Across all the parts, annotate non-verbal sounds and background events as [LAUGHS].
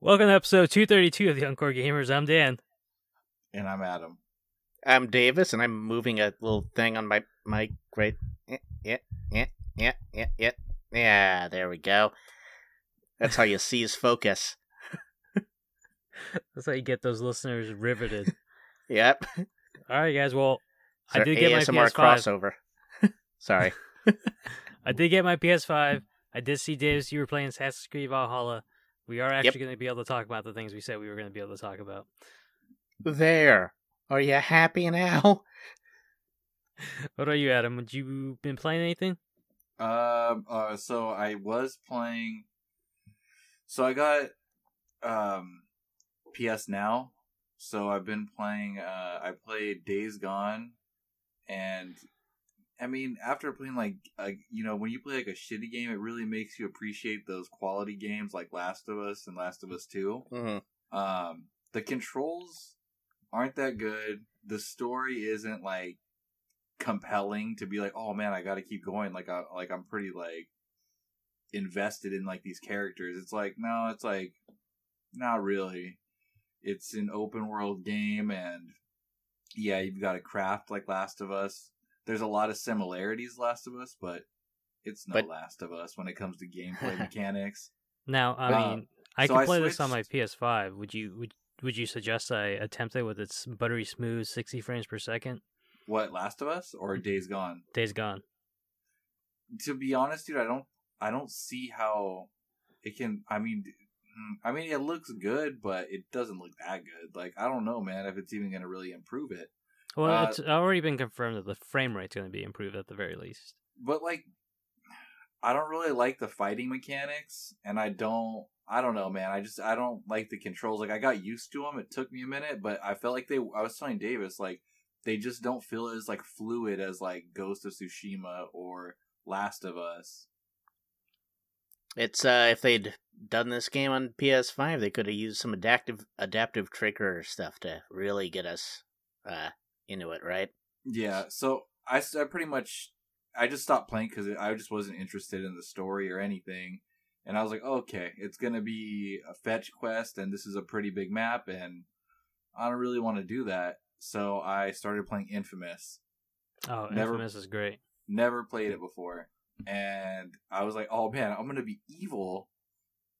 Welcome to episode 232 of the Encore Gamers. I'm Dan. And I'm Adam. I'm Davis, and I'm moving a little thing on my mic. Right? Yeah, yeah, yeah, yeah, yeah, yeah. Yeah, there we go. That's how you [LAUGHS] seize focus. That's how you get those listeners riveted. [LAUGHS] Yep. All right, guys. Well, I Sorry, did get my ASMR PS5. crossover. Sorry. [LAUGHS] I did get my PS5. I did see Davis. You were playing Assassin's Creed Valhalla. We are actually going to be able to talk about the things we said we were going to be able to talk about. There. Are you happy now? [LAUGHS] What are you, Adam? Would you been playing anything? Um. Uh. So I was playing. So I got um, PS Now. So I've been playing. Uh, I played Days Gone, and I mean, after playing like, uh, you know, when you play like a shitty game, it really makes you appreciate those quality games like Last of Us and Last of Us Two. Mm-hmm. Um, the controls aren't that good. The story isn't like compelling to be like, oh man, I got to keep going. Like, I like I'm pretty like invested in like these characters. It's like no, it's like not really. It's an open world game, and yeah, you've got to craft like Last of Us. There's a lot of similarities, Last of Us, but it's no But- Last of Us when it comes to gameplay [LAUGHS] mechanics. Now, I Uh, mean, I so can I play this on my PS5. Would you would would you suggest I attempt it with its buttery smooth 60 frames per second? What Last of Us or Days Gone? Days Gone. to be honest, dude, I don't I don't see how it can. I mean, mm, I mean, it looks good, but it doesn't look that good. Like, I don't know, man, if it's even going to really improve it. Well, Uh, it's already been confirmed that the frame rate's going to be improved at the very least. But like, I don't really like the fighting mechanics, and I don't. I don't know, man. I just I don't like the controls. Like, I got used to them. It took me a minute, but I felt like they. I was telling Davis like they just don't feel as like fluid as like Ghost of Tsushima or Last of Us. It's uh, if they'd done this game on PS5, they could have used some adaptive adaptive trigger stuff to really get us uh into it, right? Yeah, so I, I pretty much I just stopped playing because I just wasn't interested in the story or anything, and I was like, okay, it's gonna be a fetch quest, and this is a pretty big map, and I don't really want to do that. So I started playing Infamous. Oh, Never- Infamous is great. Never played it before, and I was like, oh man, I'm gonna be evil.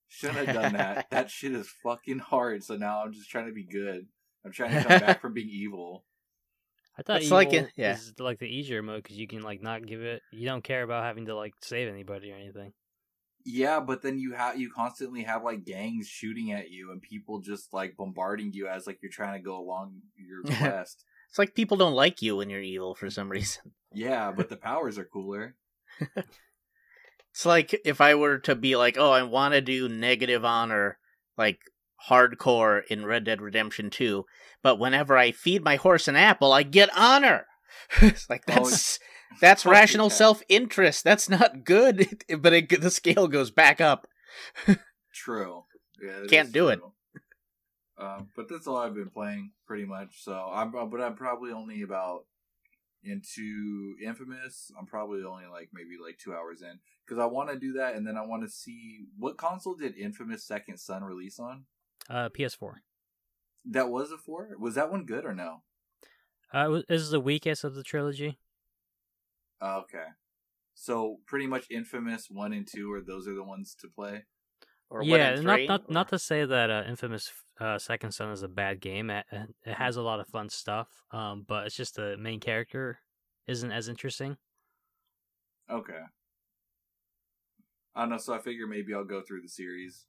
Shouldn't have done that. [LAUGHS] that shit is fucking hard. So now I'm just trying to be good. I'm trying to come back [LAUGHS] from being evil. I thought It's evil like a- yeah. is like the easier mode because you can like not give it. You don't care about having to like save anybody or anything. Yeah, but then you have you constantly have like gangs shooting at you and people just like bombarding you as like you're trying to go along your [LAUGHS] quest. It's like people don't like you when you're evil for some [LAUGHS] reason. yeah, but the powers are cooler. [LAUGHS] It's like if I were to be like, oh, I want to do negative honor, like hardcore in Red Dead Redemption 2, but whenever I feed my horse an apple, I get honor. [LAUGHS] it's like Oh, that's [LAUGHS] that's rational yeah. self interest. That's not good, [LAUGHS] but it, the scale goes back up. True. Yeah, Can't is do it. true. Um, but that's all I've been playing pretty much. So I'm, but I'm probably only about into Infamous. I'm probably only like maybe like two hours in because I want to do that, and then I want to see what console did Infamous Second Son release on. Uh, PS4. That was a four. Was that one good or no? Uh, this is the weakest of the trilogy. Okay. So pretty much Infamous one and two are those are the ones to play. Or one yeah, not three, not not or- to say that uh, Infamous uh, Second Son is a bad game. It, it has a lot of fun stuff, um, but it's just the main character isn't as interesting. Okay. I don't know, so I figure maybe I'll go through the series.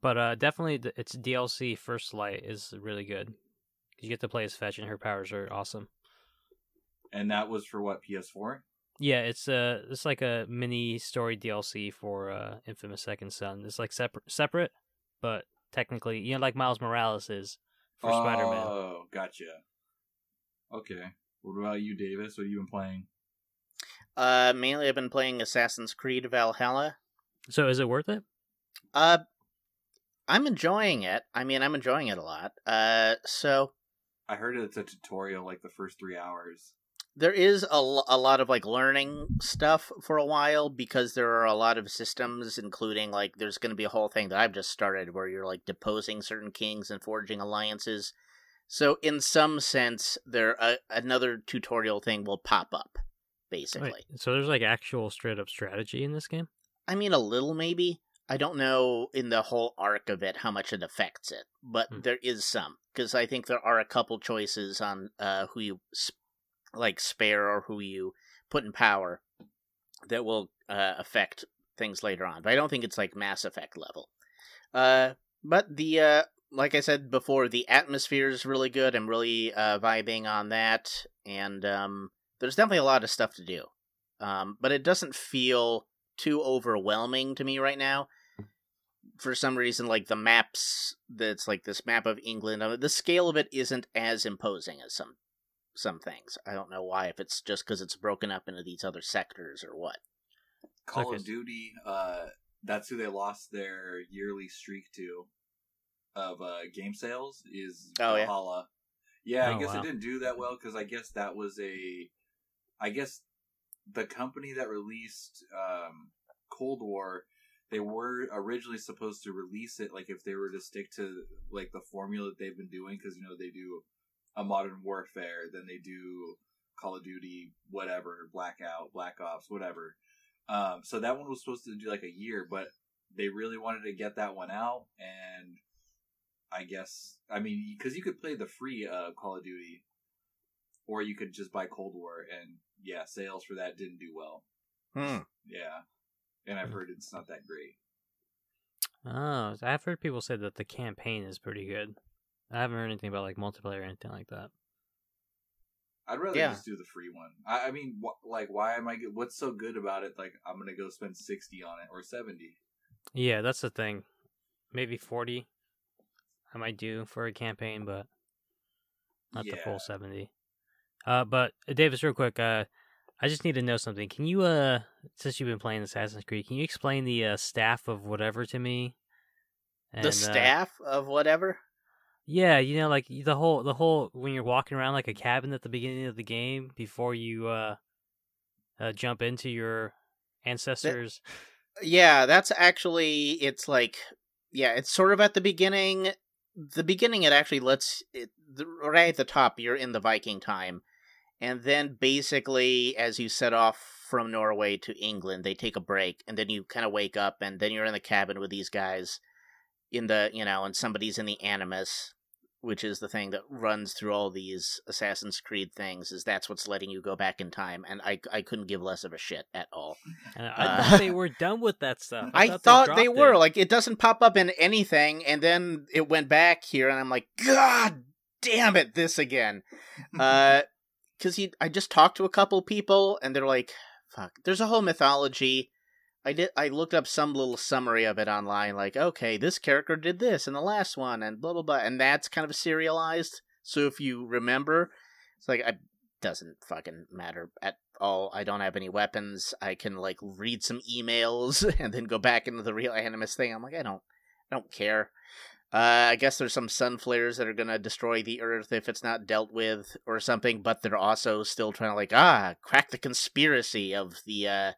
But uh, definitely, the, its DLC First Light is really good. You get to play as Fetch, and her powers are awesome. And that was for what, PS4? Yeah, it's uh it's like a mini story DLC for uh Infamous Second Son. It's like separate separate, but technically, you know, like Miles Morales is for Spider-Man. Oh, gotcha. Okay. What about you, Davis? What have you been playing? Uh, mainly I've been playing Assassin's Creed Valhalla. So is it worth it? Uh, I'm enjoying it. I mean, I'm enjoying it a lot. Uh, so I heard it's a tutorial like the first three hours. there is a, a lot of like learning stuff for a while because there are a lot of systems including like there's going to be a whole thing that I've just started where you're like deposing certain kings and forging alliances. So in some sense there uh, another tutorial thing will pop up basically. Wait, so there's like actual straight up strategy in this game. I mean a little maybe. I don't know in the whole arc of it how much it affects it, but Hmm. there is some because I think there are a couple choices on uh, who you sp- like spare or who you put in power that will uh, affect things later on. But I don't think it's like Mass Effect level. Uh, but the uh, like I said before, the atmosphere is really good. I'm really uh, vibing on that, and um, there's definitely a lot of stuff to do. Um, but it doesn't feel too overwhelming to me right now. For some reason, like the maps, that's like this map of England. uh, The scale of it isn't as imposing as some some things. I don't know why. If it's just because it's broken up into these other sectors or what. Call Okay. of Duty, uh, that's who they lost their yearly streak to of uh, game sales is Oh, yeah? Yeah, Oh, I guess wow. it didn't do that well because I guess that was a, I guess the company that released um, Cold War, they were originally supposed to release it like if they were to stick to like the formula that they've been doing because you know they do a Modern Warfare, then they do Call of Duty, whatever, Blackout, Black Ops, whatever. Um, so that one was supposed to do like a year, but they really wanted to get that one out, and I guess I mean because you could play the free uh, Call of Duty, or you could just buy Cold War, and yeah, sales for that didn't do well. Hmm. Yeah, and I've Hmm. heard it's not that great. Oh, I've heard people say that the campaign is pretty good. I haven't heard anything about like multiplayer or anything like that. I'd rather Yeah. just do the free one. I, I mean, wh- like, why am I? Get, what's so good about it? Like, I'm gonna go spend sixty on it or seventy. Yeah, that's the thing. Maybe forty, I might do for a campaign, but not the full seventy. Uh, but uh, Davis, real quick, uh, I just need to know something. Can you, uh, since you've been playing Assassin's Creed, can you explain the uh, staff of whatever to me? And, the uh, staff of whatever. Yeah, you know, like the whole the whole when you're walking around like a cabin at the beginning of the game before you uh, uh jump into your ancestors. Yeah, that's actually it's like yeah, it's sort of at the beginning. The beginning it actually lets it the, right at the top. You're in the Viking time, and then basically as you set off from Norway to England, they take a break, and then you kind of wake up, and then you're in the cabin with these guys in the you know, and somebody's in the Animus, which is the thing that runs through all these Assassin's Creed things. Is that's what's letting you go back in time, and I I couldn't give less of a shit at all. And I Uh, thought they were done with that [LAUGHS] stuff. I, thought thought they, dropped were it. like it doesn't pop up in anything, and then it went back here, and I'm like, God damn it, this again. [LAUGHS] Uh, because he I just talked to a couple people, and they're like, fuck. There's a whole mythology. I did. I looked up some little summary of it online, like, okay, this character did this in the last one, and blah blah blah, and that's kind of serialized. So if you remember, it's like it doesn't fucking matter at all. I don't have any weapons. I can like read some emails [LAUGHS] and then go back into the real Animus thing. I'm like, I don't, I don't care. Uh, I guess there's some sun flares that are gonna destroy the Earth if it's not dealt with or something. But they're also still trying to like ah crack the conspiracy of the uh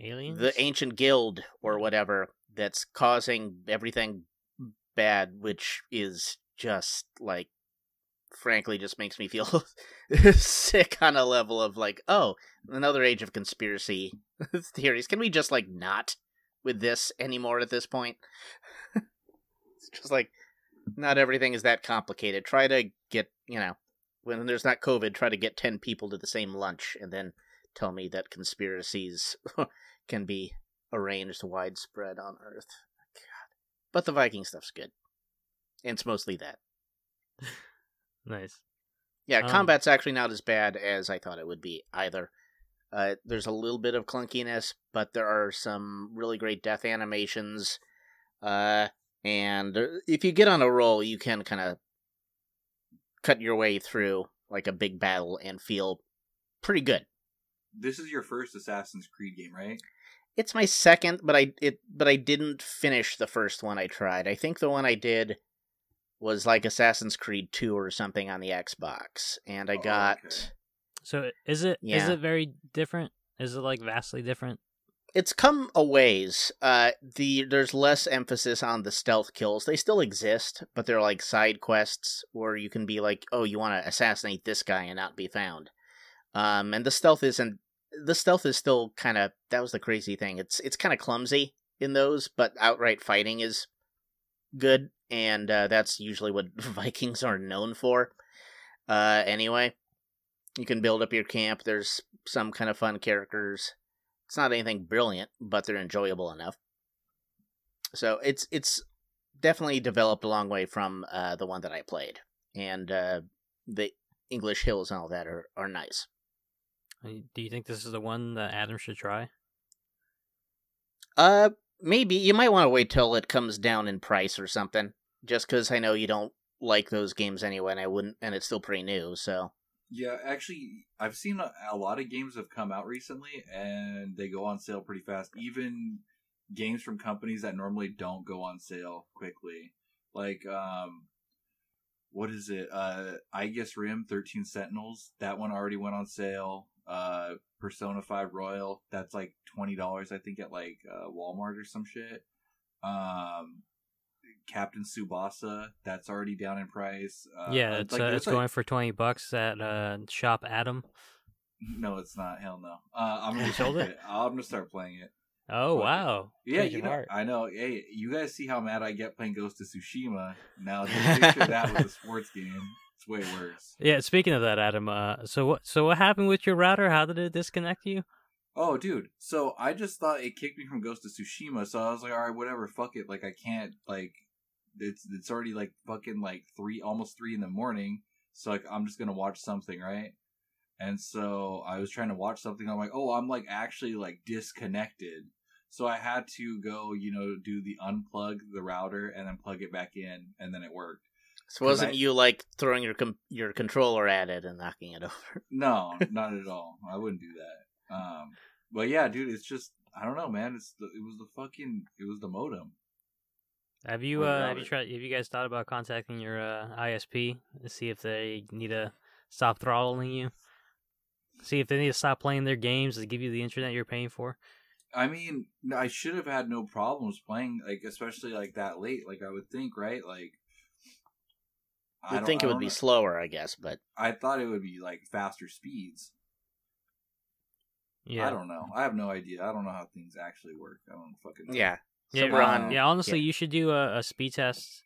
aliens. the ancient guild or whatever that's causing everything bad, which is just like, frankly, just makes me feel [LAUGHS] sick on a level of like, oh, another age of conspiracy [LAUGHS] theories. Can we just like not with this anymore at this point? [LAUGHS] it's just like, not everything is that complicated. Try to get, you know, when there's not COVID, try to get 10 people to the same lunch and then tell me that conspiracies [LAUGHS] can be arranged widespread on Earth. God. But the Viking stuff's good. And it's mostly that. [LAUGHS] nice. Yeah, Um, combat's actually not as bad as I thought it would be either. Uh, there's a little bit of clunkiness, but there are some really great death animations. Uh, and uh, if you get on a roll, you can kind of cut your way through like a big battle and feel pretty good. This is your first Assassin's Creed game, right? It's my second, but I it but I didn't finish the first one I tried. I think the one I did was like Assassin's Creed 2 or something on the Xbox, and I Oh, got okay. So is it is Yeah. it very different? Is it like vastly different? It's come a ways. Uh, the there's less emphasis on the stealth kills. They still exist, but they're like side quests where you can be like, oh, you want to assassinate this guy and not be found. Um, and the stealth isn't. The stealth is still kind of. That was the crazy thing. It's it's kind of clumsy in those, but outright fighting is good, and uh, that's usually what [LAUGHS] Vikings are known for. Uh, anyway, you can build up your camp. There's some kind of fun characters. It's not anything brilliant, but they're enjoyable enough. So it's it's definitely developed a long way from uh, the one that I played, and uh, the English hills and all that are are nice. Uh, Do you think this is the one that Adam should try? Uh, maybe you might want to wait till it comes down in price or something. Just because I know you don't like those games anyway, and I wouldn't, and it's still pretty new. So Yeah, actually, I've seen a, a lot of games have come out recently, and they go on sale pretty fast. Even games from companies that normally don't go on sale quickly, like um, what is it? Uh, I guess Rim Thirteen Sentinels. That one already went on sale. Uh, Persona Five Royal. That's like twenty dollars, I think, at like uh, Walmart or some shit. Um. Captain Tsubasa, that's already down in price. Uh, yeah, it's like- uh, it's like- going for twenty bucks at uh, Shop Adam. [LAUGHS] No, it's not. Hell no. Uh, I'm gonna sold [LAUGHS] it? I'm gonna start playing it. Oh it. wow! Yeah, you know, heart. I know. Hey, you guys see how mad I get playing Ghost of Tsushima. Now just picture that with a [LAUGHS] sports game. It's way worse. Yeah, speaking of that, Adam. Uh, so what? So what happened with your router? How did it disconnect you? Oh, dude. So I just thought it kicked me from Ghost of Tsushima. So I was like, all right, whatever. Fuck it. Like I can't. Like it's it's already like fucking like three, almost three in the morning. So like I'm just gonna watch something, right? And so I was trying to watch something. I'm like, oh, I'm like actually like disconnected. So I had to go, you know, do the unplug the router and then plug it back in, and then it worked. So wasn't I- you like throwing your com- your controller at it and knocking it [LAUGHS] over? No, not at all. I wouldn't do that. Um, but yeah, dude, it's just I don't know, man. It's the, it was the fucking it was the modem. Have you uh, have you tried? Have you guys thought about contacting your uh, ISP to see if they need to stop throttling you? See if they need to stop playing their games to give you the internet you're paying for. I mean, I should have had no problems playing, like especially like that late. Like I would think, right? Like I You'd think it would be know. slower, I guess, but I thought it would be like faster speeds. Yeah, I don't know. I have no idea. I don't know how things actually work. I don't fucking know. yeah. Yeah, So we're on- on, yeah. Honestly, you should do a, a speed test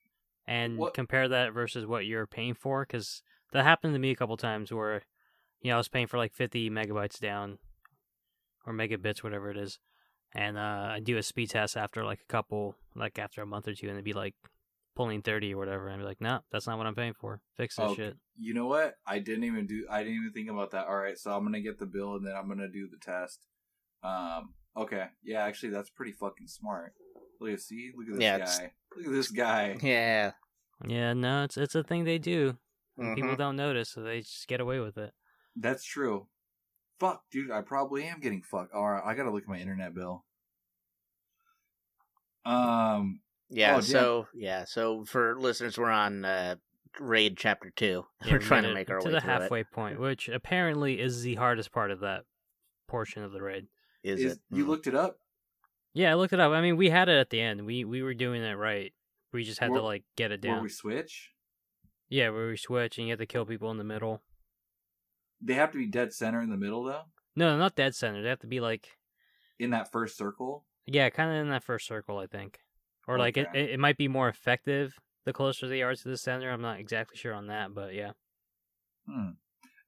and What- compare that versus what you're paying for, because that happened to me a couple times where, you know, I was paying for like 50 megabytes down, or megabits, whatever it is, and uh, I do a speed test after like a couple, like after a month or two, and it'd be like pulling 30 or whatever, and I'd be like, no, that's not what I'm paying for. Fix this Oh, shit. You know what? I didn't even do. I didn't even think about that. All right, so I'm gonna get the bill and then I'm gonna do the test. Um. Okay. Yeah. Actually, that's pretty fucking smart. Look at see. Look at this Yeah, it's- guy. Look at this guy. Yeah. Yeah, no, it's it's a thing they do. and People don't notice, so they just get away with it. That's true. Fuck, dude. I probably am getting fucked. All right. I gotta look at my internet bill. Um. Yeah, Oh, damn. so yeah, so for listeners, we're on uh, raid chapter two. [LAUGHS] Yeah, we're trying to make our to way to the through it. halfway point, which apparently is the hardest part of that portion of the raid. Is, Is, it? you Mm. looked it up? Yeah, I looked it up. I mean, we had it at the end. We we were doing it right. We just had to like get it Where down. we switch? Yeah, where we switch and you have to kill people in the middle. They have to be dead center in the middle though. No, not dead center. They have to be like In that first circle. yeah, kind of in that first circle, I think. Or like it, Okay. it, it might be more effective the closer they are to the center. I'm not exactly sure on that, but yeah. Hmm.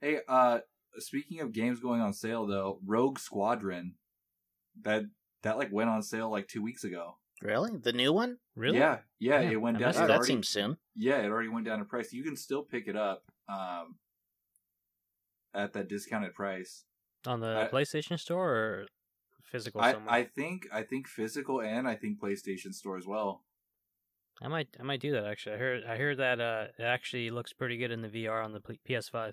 Hey, uh, speaking of games going on sale though, Rogue Squadron, that that like went on sale like two weeks ago. Really? The new one? Really? Yeah, yeah, Yeah, it went I down. missed it that already- seems soon. Yeah, it already went down in price. You can still pick it up um, at that discounted price. On the I- PlayStation Store or physical I, somewhere. I think I think physical and I think PlayStation Store as well. I might I might do that actually. I heard I heard that uh it actually looks pretty good in the VR on the PS5.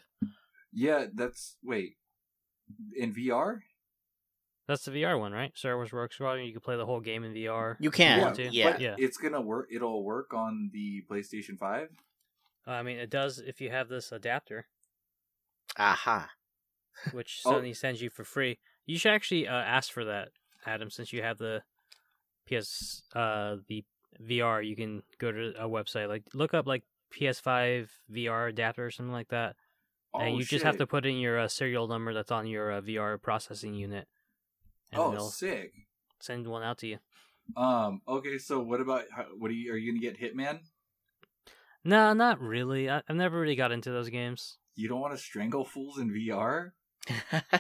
Yeah, that's wait in VR. That's the VR one, right? Star Wars Rogue Squadron. You can play the whole game in VR. You can, want to. yeah. Yeah. it's gonna work. It'll work on the PlayStation Five. I mean, it does if you have this adapter. Aha. which Oh. Sony sends you for free. You should actually uh, ask for that, Adam, since you have the PS uh the VR. You can go to a website like look up like PS5 VR adapter or something like that, and Oh, you just have to put in your uh, serial number that's on your uh, VR processing unit, and Oh, they'll sick. send one out to you. Um. Okay. So what about what are you? Are you gonna get Hitman? No, not really. I, I've never really got into those games. You don't want to strangle fools in VR? [LAUGHS]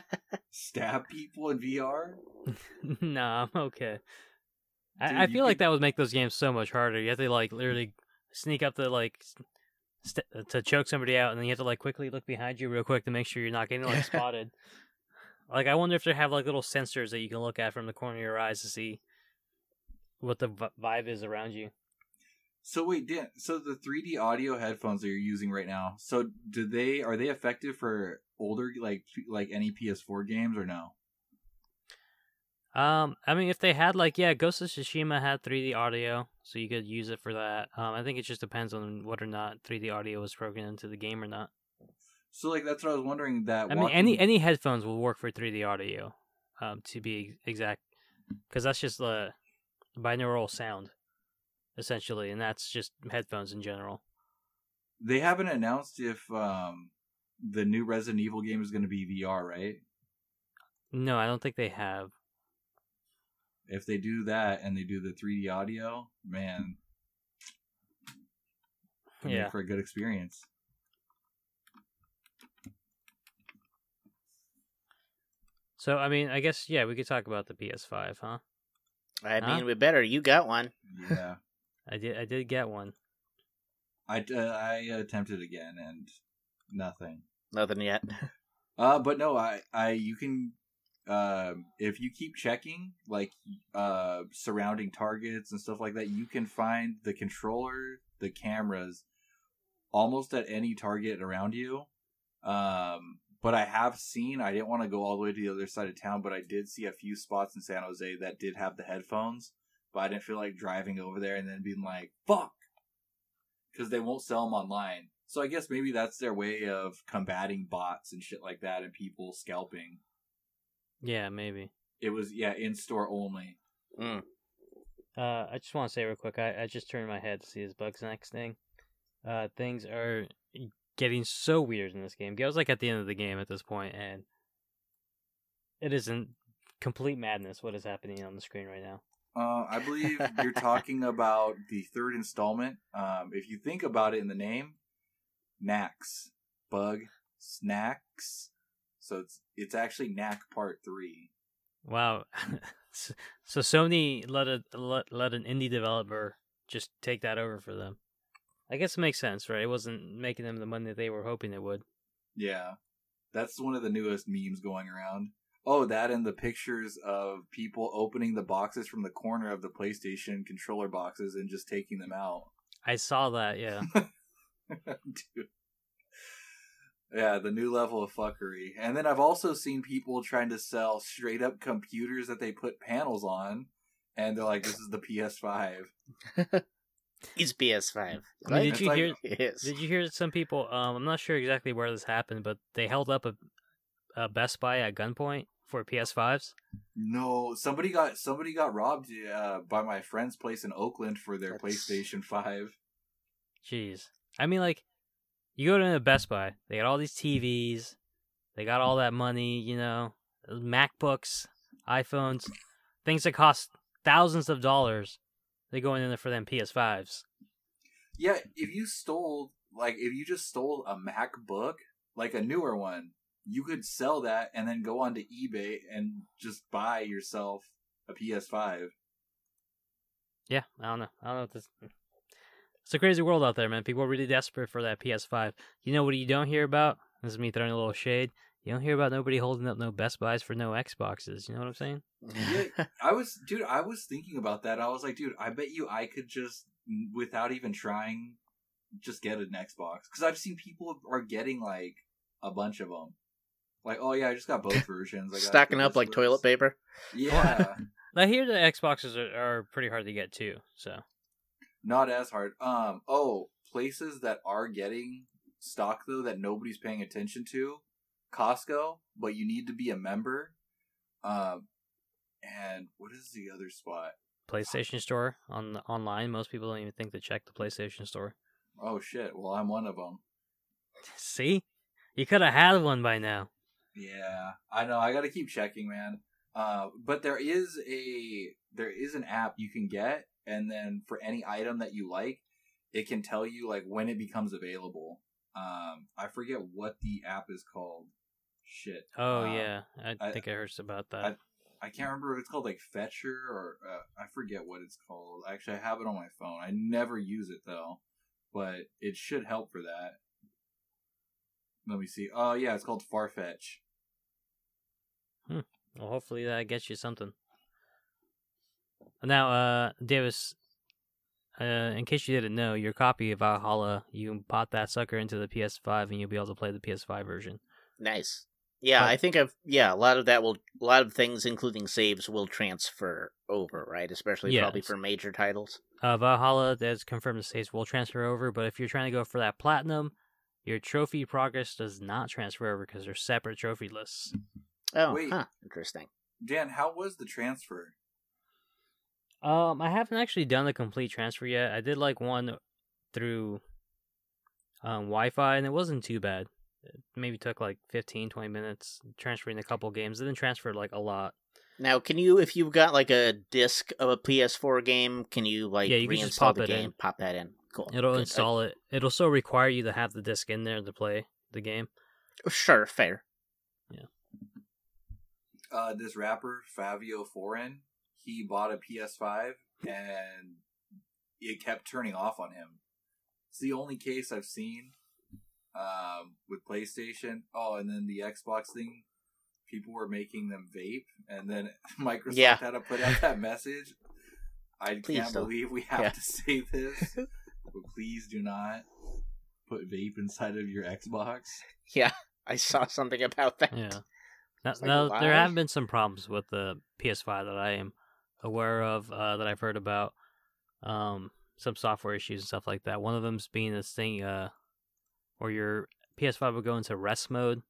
Stab people in VR? [LAUGHS] nah, I'm okay. Dude, I, I feel like could- that would make those games so much harder. You have to like literally sneak up to like st- to choke somebody out, and then you have to like quickly look behind you real quick to make sure you're not getting like [LAUGHS] spotted. Like I wonder if they have like little sensors that you can look at from the corner of your eyes to see what the vibe is around you. So wait, Dan. So the 3D audio headphones that you're using right now. So do they are they effective for older like like any PS4 games or no? Um, I mean, if they had like yeah, Ghost of Tsushima had 3D audio, so you could use it for that. Um, I think it just depends on whether or not 3D audio was programmed into the game or not. So like that's what I was wondering. That I mean, walking- any any headphones will work for 3D audio, um, to be exact, because that's just the binaural sound, essentially, and that's just headphones in general. they haven't announced if um the new Resident Evil game is going to be VR, right? No, I don't think they have. If they do that and they do the 3D audio, man, [LAUGHS] Yeah. for a good experience. So I mean, I guess yeah, we could talk about the PS5, huh? I Huh? mean, we better. You got one. Yeah, [LAUGHS] I did I did get one. I uh, I attempted again and nothing. Nothing yet. [LAUGHS] Uh, but no, I, I, you can, um, if you keep checking, like, uh, surrounding targets and stuff like that, you can find the controller, the cameras, almost at any target around you. Um, but I have seen, I didn't want to go all the way to the other side of town, but I did see a few spots in San Jose that did have the headphones, but I didn't feel like driving over there and then being like, fuck! Because they won't sell them online. So I guess maybe that's their way of combating bots and shit like that and people scalping. Yeah, maybe. It was yeah in store only. Mm. Uh, I just want to say real quick. I, I just turned my head to see his Bugsnax thing. Uh, things are getting so weird in this game. I was like at the end of the game at this point, and it isn't complete madness what is happening on the screen right now. Uh, I believe you're [LAUGHS] talking about the third installment. Um, if you think about it in the name, Knacks Bug Snacks. So it's it's actually Knack Part Three. Wow. [LAUGHS] so so Sony let a let, let an indie developer just take that over for them. I guess it makes sense, right? It wasn't making them the money that they were hoping it would. Yeah, that's one of the newest memes going around. Oh, that and the pictures of people opening the boxes from the corner of the PlayStation controller boxes and just taking them out. I saw that, yeah. [LAUGHS] Dude. Yeah, the new level of fuckery. And then I've also seen people trying to sell straight up computers that they put panels on, and they're like, "This is the PS5." [LAUGHS] He's PS5. I mean, did It's you like- hear Yes. Did you hear that some people? Um, I'm not sure exactly where this happened, but they held up a, a Best Buy at gunpoint for PS5s. No, somebody got somebody got robbed uh, by my friend's place in Oakland for their That's- PlayStation Five. Jeez, I mean, like, you go to a Best Buy, they got all these TVs, they got all that money, you know, MacBooks, iPhones, things that cost thousands of dollars. They go in there for them PS5s. Yeah, if you stole like if you just stole a MacBook, like a newer one, you could sell that and then go onto eBay and just buy yourself a PS5. Yeah, I don't know. I don't know. What this... It's a crazy world out there, man. People are really desperate for that PS5. You know what you don't hear about? This is me throwing a little shade. You don't hear about nobody holding up no Best Buys for no Xboxes. You know what I'm saying? Yeah, [LAUGHS] I was, dude. I was thinking about that. I was like, dude, I bet you I could just, without even trying, just get an Xbox because I've seen people are getting like a bunch of them. Like, oh yeah, I just got both [LAUGHS] versions. I got Stocking the up like toilet paper. Yeah, I [LAUGHS] hear the Xboxes are, are pretty hard to get too. So not as hard. Um, oh, places that are getting stock though that nobody's paying attention to. Costco, but you need to be a member. Um, and what is the other spot? PlayStation Store on the, online. Most people don't even think to check the PlayStation Store. Oh shit! Well, I'm one of them. See, you could have had one by now. Yeah, I know. I got to keep checking, man. Uh, but there is a there is an app you can get, and then for any item that you like, it can tell you like when it becomes available. Um, I forget what the app is called. Shit. Oh Um, yeah, I, I- think I heard about that. I can't remember if it's called like Fetcher or uh, I forget what it's called. Actually, I have it on my phone. I never use it though, but it should help for that. Let me see. Oh yeah, it's called Farfetch. Hmm. well, hopefully that gets you something. Now, uh, Davis, uh, in case you didn't know, your copy of Valhalla, you can pot that sucker into the PS5, and you'll be able to play the PS5 version. Nice. Yeah, But- I think I've yeah, a lot of that will a lot of things including saves will transfer over, right? Especially Yeah, probably for major titles. Uh, Valhalla, that's confirmed the saves will transfer over, but if you're trying to go for that platinum, your trophy progress does not transfer over because they're separate trophy lists. Oh, Wait. huh. Interesting. Dan, how was the transfer? Um, I haven't actually done the complete transfer yet. I did like one through um, Wi-Fi, and it wasn't too bad. It maybe took like 15, 20 minutes transferring a couple games. and then transferred like a lot. Now, can you if you've got like a disc of a PS4 game, can you like Yeah, you can reinstall just pop the it in. game, pop that in? Cool. It'll Good. install it. It'll still require you to have the disc in there to play the game. Sure, fair. Yeah. Uh, this rapper Fabio Foreign, he bought a PS5 and it kept turning off on him. It's the only case I've seen um, with PlayStation. Oh, and then the Xbox thing, people were making them vape, and then [LAUGHS] Microsoft Yeah. had to put out that message. I Please can't don't. believe we have Yeah. to say this, [LAUGHS] but please do not put vape inside of your Xbox. Yeah, I saw something about that. Yeah. Now, like, now, there have been some problems with the PS5 that I am aware of, uh, that I've heard about. Um, some software issues and stuff like that. One of them's being this thing, uh, where your PS5 will go into rest mode,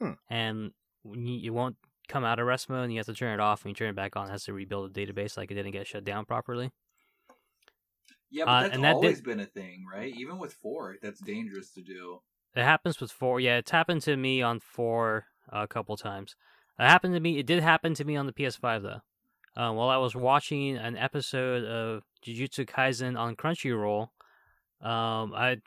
Hmm. and you, you won't come out of rest mode, and you have to turn it off. When you turn it back on, it has to rebuild the database, like it didn't get shut down properly. Yeah, but Uh, that's and that always did- been a thing, right? Even with four, that's dangerous to do. It happens with four. Yeah, it's happened to me on four uh, a couple times. It happened to me. It did happen to me on the PS5 though. Um, while I was watching an episode of Jujutsu Kaisen on Crunchyroll, um, I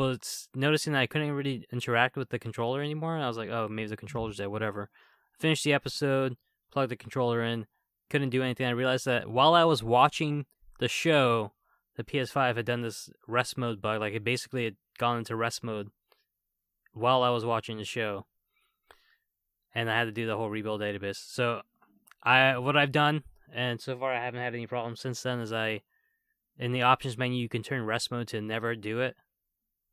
was noticing that I couldn't really interact with the controller anymore. And I was like, oh, maybe the mm-hmm. controller's dead. Whatever. Finished the episode, plugged the controller in, couldn't do anything. I realized that while I was watching the show, the PS5 had done this rest mode bug. Like it basically had gone into rest mode while I was watching the show, and I had to do the whole rebuild database. So, I what I've done, and so far I haven't had any problems since then. Is I in the options menu you can turn rest mode to never do it,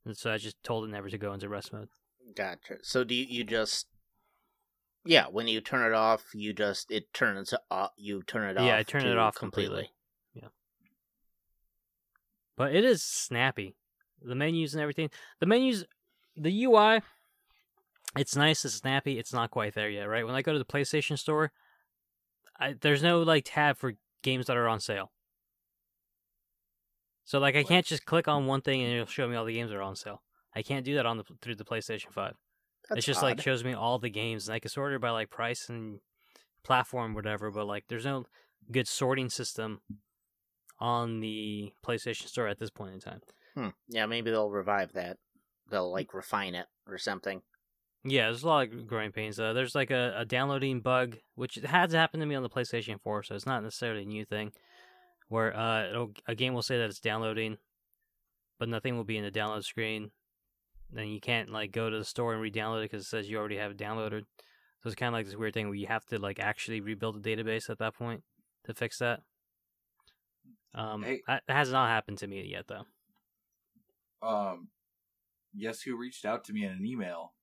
and so I just told it never to go into rest mode. Gotcha. So do you, you just yeah, when you turn it off, you just it turns off. You turn it off. Yeah, I turn it off completely. Yeah. But it is snappy. The menus and everything. The menus, the UI, it's nice, it's snappy. It's not quite there yet, right? When I go to the PlayStation Store, I, there's no like tab for games that are on sale. So like I can't just click on one thing and it'll show me all the games that are on sale. I can't do that on the through the PlayStation Five. That's it's just like shows me all the games and I can sort it by like price and platform, whatever. But like, there's no good sorting system on the PlayStation Store at this point in time. Hmm. Yeah, maybe they'll revive that. They'll like refine it or something. Yeah, there's a lot of growing pains. Uh, there's like a, a downloading bug, which has happened to me on the PlayStation 4, so it's not necessarily a new thing. Where uh, it'll, a game will say that it's downloading, but nothing will be in the download screen. Then you can't like go to the store and re-download it because it says you already have it downloaded. So it's kind of like this weird thing where you have to like actually rebuild the database at that point to fix that. Um, Hey. that has not happened to me yet though. Um, guess who reached out to me in an email?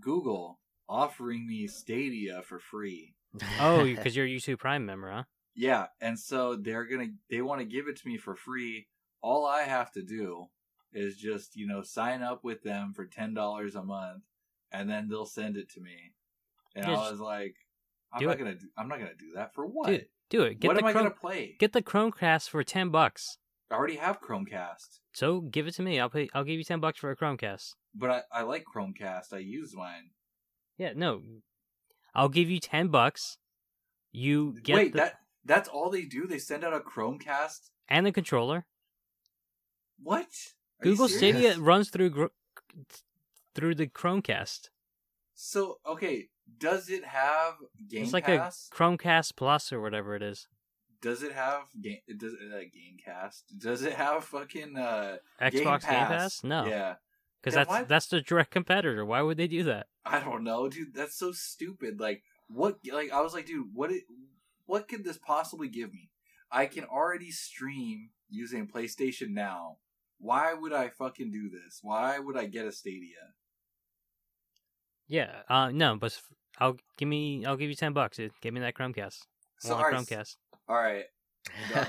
Google offering me Stadia for free. Oh, [LAUGHS] because you're a YouTube Prime member, huh? Yeah, and so they're gonna they want to give it to me for free. All I have to do is just you know sign up with them for ten dollars a month, and then they'll send it to me, and Yeah, I was like, I'm not it. gonna do. I'm not gonna do that for what? Dude, do it. Get what the am I gonna play? get the Chromecast for ten bucks. I already have Chromecast, So give it to me. I'll pay. I'll give you ten bucks for a Chromecast. but I, I like Chromecast. I use mine. Yeah, no. I'll give you ten bucks. You get Wait, the that that's all they do? They send out a Chromecast? and the controller. What? Are Google? Stadia runs through gr- through the Chromecast. So okay, does it have Game it's like Pass? a Chromecast Plus or whatever it is. Does it have game? Does uh, Gamecast? Does it have fucking uh? Xbox Game Game Pass? Pass? No, Yeah, because that's why- that's the direct competitor. Why would they do that? I don't know, dude. That's so stupid. Like, what? Like, I was like, dude, what? It, what could this possibly give me? I can already stream using PlayStation Now. Why would I fucking do this? Why would I get a Stadia? Yeah, uh, no, but I'll give me. I'll give you ten bucks. Dude. Give me that Chromecast. So, alright, Chromecast. all right,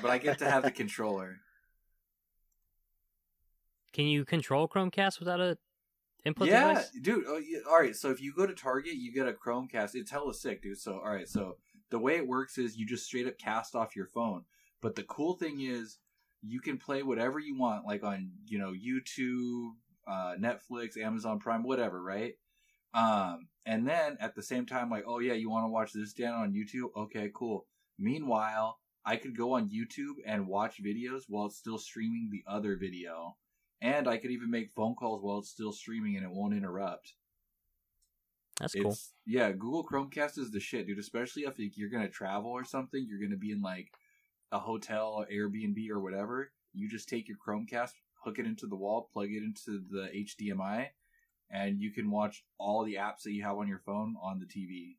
but I get to have the [LAUGHS] controller. Can you control Chromecast without a input yeah, device? dude. Oh, yeah, all right. So if you go to Target, you get a Chromecast. It's hella sick, dude. So all right. So the way it works is you just straight up cast off your phone. But the cool thing is you can play whatever you want, like on you know YouTube, uh, Netflix, Amazon Prime, whatever, right? Um, and then at the same time, like, oh yeah, you want to watch this Dan on YouTube? Okay, cool. Meanwhile, I could go on YouTube and watch videos while it's still streaming the other video. And I could even make phone calls while it's still streaming and it won't interrupt. That's cool. Yeah, Google Chromecast is the shit, dude. Especially if you're gonna travel or something, you're gonna be in like a hotel or Airbnb or whatever. You just take your Chromecast, hook it into the wall, plug it into the HDMI, and you can watch all the apps that you have on your phone on the TV.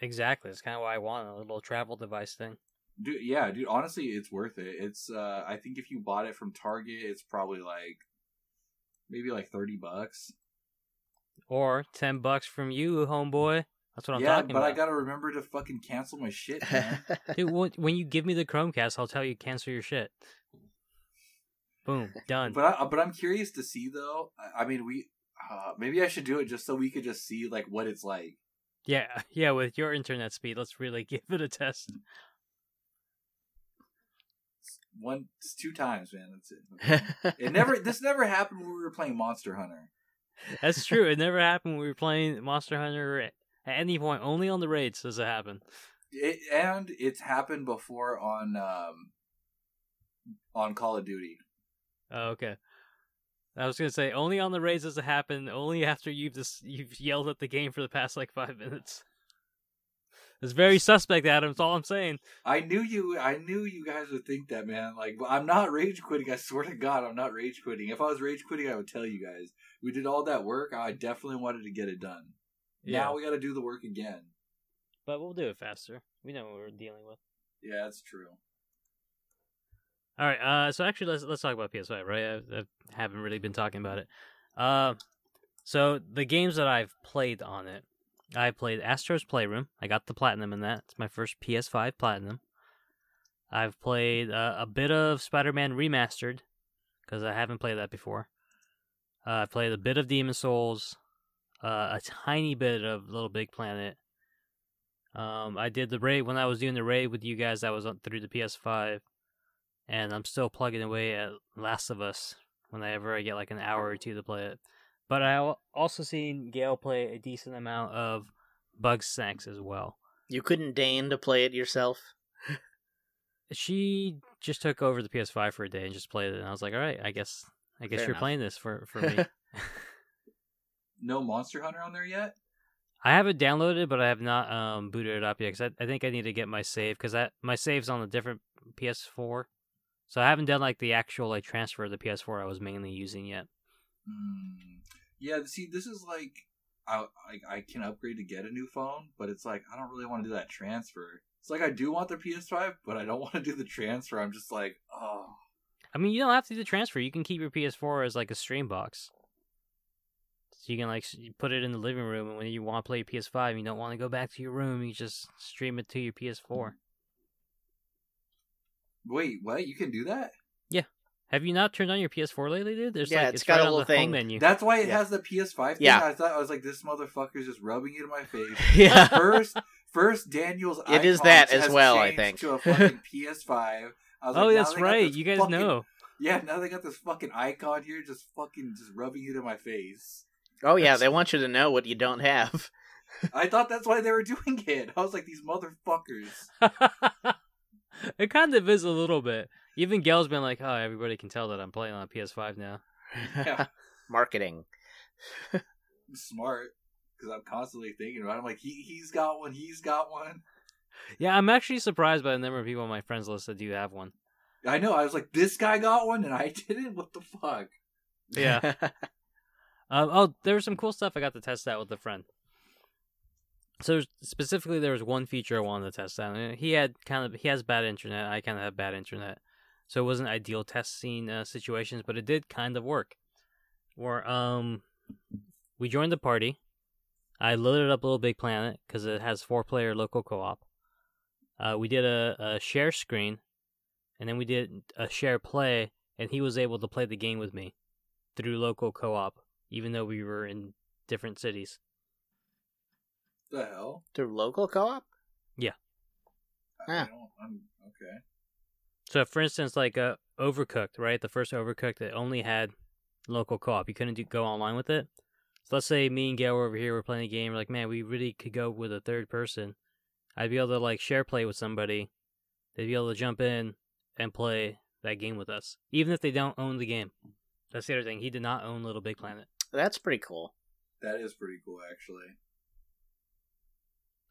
Exactly. That's kind of why I want a little travel device thing. Dude, yeah, dude. Honestly, it's worth it. It's uh, I think if you bought it from Target, it's probably like maybe like thirty bucks. Or ten bucks from you, homeboy. That's what I'm yeah, talking but I gotta remember to fucking cancel my shit, man. [LAUGHS] Dude, when, you give me the Chromecast, I'll tell you cancel your shit. Boom, done. But I, but I'm curious to see though. I- mean, we uh, maybe I should do it just so we could just see like what it's like. yeah, [LAUGHS] yeah. With your internet speed, let's really [LAUGHS] give it a test. One, it's two times, man. That's it. It never. this never happened when we were playing Monster Hunter. That's true. It never happened when we were playing Monster Hunter at any point. Only on the raids does it happen. It, and it's happened before on um on Call of Duty. Oh, okay. I was gonna say only on the raids does it happen. Only after you've just you've yelled at the game for the past like five minutes. It's very suspect, Adam. That's all I'm saying. I knew you. I knew you guys would think that, man. Like, I'm not rage quitting. I swear to God, I'm not rage quitting. If I was rage quitting, I would tell you guys. We did all that work. I definitely wanted to get it done. Now we got to do the work again. but we'll do it faster. We know what we're dealing with. Yeah, that's true. All right. Uh, so actually, let's let's talk about PS5. Right? I, I haven't really been talking about it. Uh, so the games that I've played on it, I played Astro's Playroom. I got the platinum in that. It's my first PS5 platinum. I've played uh, a bit of Spider-Man Remastered because I haven't played that before. Uh, I played a bit of Demon's Souls, uh, a tiny bit of Little Big Planet. Um, I did the raid when I was doing the raid with you guys. That was on, through the PS5 and I'm still plugging away at Last of Us whenever I get like an hour or two to play it. But I also seen Gail play a decent amount of Bugsnax as well. you couldn't deign to play it yourself. [LAUGHS] She just took over the PS5 for a day and just played it, and I was like, all right, I guess I guess Fair you're enough. playing this for for me. [LAUGHS] [LAUGHS] No Monster Hunter on there yet. I have it downloaded, but I have not um, booted it up yet because I, I think I need to get my save because that my save's on a different PS4, so I haven't done like the actual like transfer of the PS4 I was mainly using yet. Hmm. Yeah. See, this is like I, I I can upgrade to get a new phone, but it's like I don't really want to do that transfer. It's like I do want the PS5, but I don't [LAUGHS] want to do the transfer. I'm just like, oh. I mean, you don't have to do the transfer. You can keep your PS4 as like a stream box. So you can like put it in the living room, and when you want to play PS5, and you don't want to go back to your room, you just stream it to your PS4. Wait, what? You can do that? Yeah. Have you not turned on your PS4 lately, dude? There's Yeah, like it's it's, got right a little thing. menu. That's why it Yeah. has the PS5 thing. Yeah. I thought I was like, this motherfucker's just rubbing it in my face. [LAUGHS] yeah. First, first Daniel's. It is that as well, I think. To a fucking PS5. I was oh, like, that's right. You guys fucking- know. Yeah, now they got this fucking icon here, just fucking just rubbing it in my face. Oh yeah, they want you to know what you don't have. [LAUGHS] I thought that's why they were doing it. I was like, these motherfuckers. [LAUGHS] it kind of is a little bit. Even Gail's been like, "Oh, everybody can tell that I'm playing on a PS5 now." Yeah. [LAUGHS] Marketing. Smart, because I'm constantly thinking about. it. I'm like, he he's got one. He's got one. Yeah, I'm actually surprised by the number of people on my friends list that do have one. I know. I was like, this guy got one, and I [LAUGHS] didn't. What the fuck? Yeah. Um, [LAUGHS] oh, there was some cool stuff I got to test out with a friend. So specifically, there was one feature I wanted to test out. and He had kind of he has bad internet. I kind of have bad internet, so it wasn't ideal testing uh, situations, but it did kind of work. Where um, we joined the party. I loaded up Little Big Planet because it has four player local co op. Uh, we did a, a share screen, and then we did a share play, and he was able to play the game with me through local co op, even though we were in different cities. The hell? Through local co-op? I Yeah. don't. I'm okay. So, for instance, like uh, Overcooked, right? The first Overcooked, that only had local co op. You couldn't do, go online with it. So, let's say me and Gail were over here, we're playing a game, we're like, man, we really could go with a third person. I'd be able to, like, share play with somebody. They'd be able to jump in and play that game with us, even if they don't own the game. That's the other thing. He did not own Little Big Planet. That's pretty cool. That is pretty cool, actually.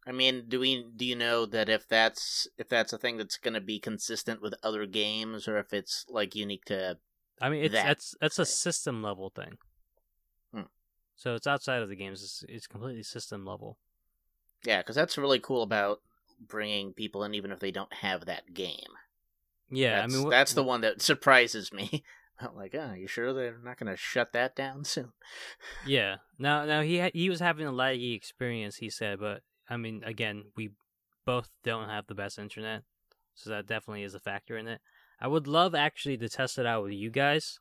I mean, do we do you know that if that's if that's a thing that's going to be consistent with other games, or if it's like unique to? I mean, it's That that's that's a system level thing. Hmm. So it's outside of the games. It's, it's completely system level. Yeah, because that's really cool about bringing people in, even if they don't have that game. Yeah, that's, I mean, wh- that's the one that surprises me. [LAUGHS] I'm like, oh, you sure they're not going to shut that down soon? [LAUGHS] Yeah. Now, now he ha- he was having a laggy experience. He said, but I mean, again, we both don't have the best internet, so that definitely is a factor in it. I would love actually to test it out with you guys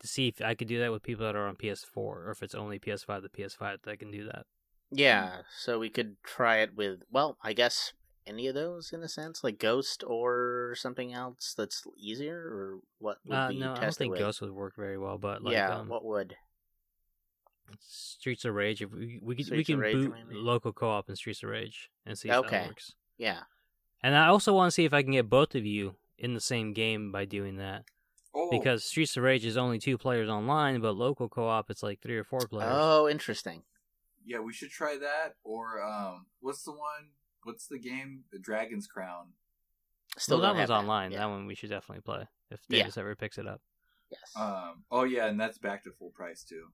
to see if I could do that with people that are on PS4, or if it's only PS5 to PS5 that can do that. Yeah, so we could try it with, well, I guess any of those in a sense, like Ghost or something else that's easier, or what would Uh, we no, I don't think with? Ghost would work very well, but like yeah, um, what would? Streets of Rage, if we we, could, we can Rage, boot maybe? local co-op in Streets of Rage and see if Okay. that works. Yeah, And I also want to see if I can get both of you in the same game by doing that. Oh, Because Streets of Rage is only two players online, but local co-op it's like three or four players. Oh, interesting. Yeah, we should try that. Or um, what's the one? What's the game? The Dragon's Crown. Still well, that one's have online. Yeah. That one we should definitely play if Yeah. Davis ever picks it up. Yes. Um. Oh yeah, and that's back to full price too.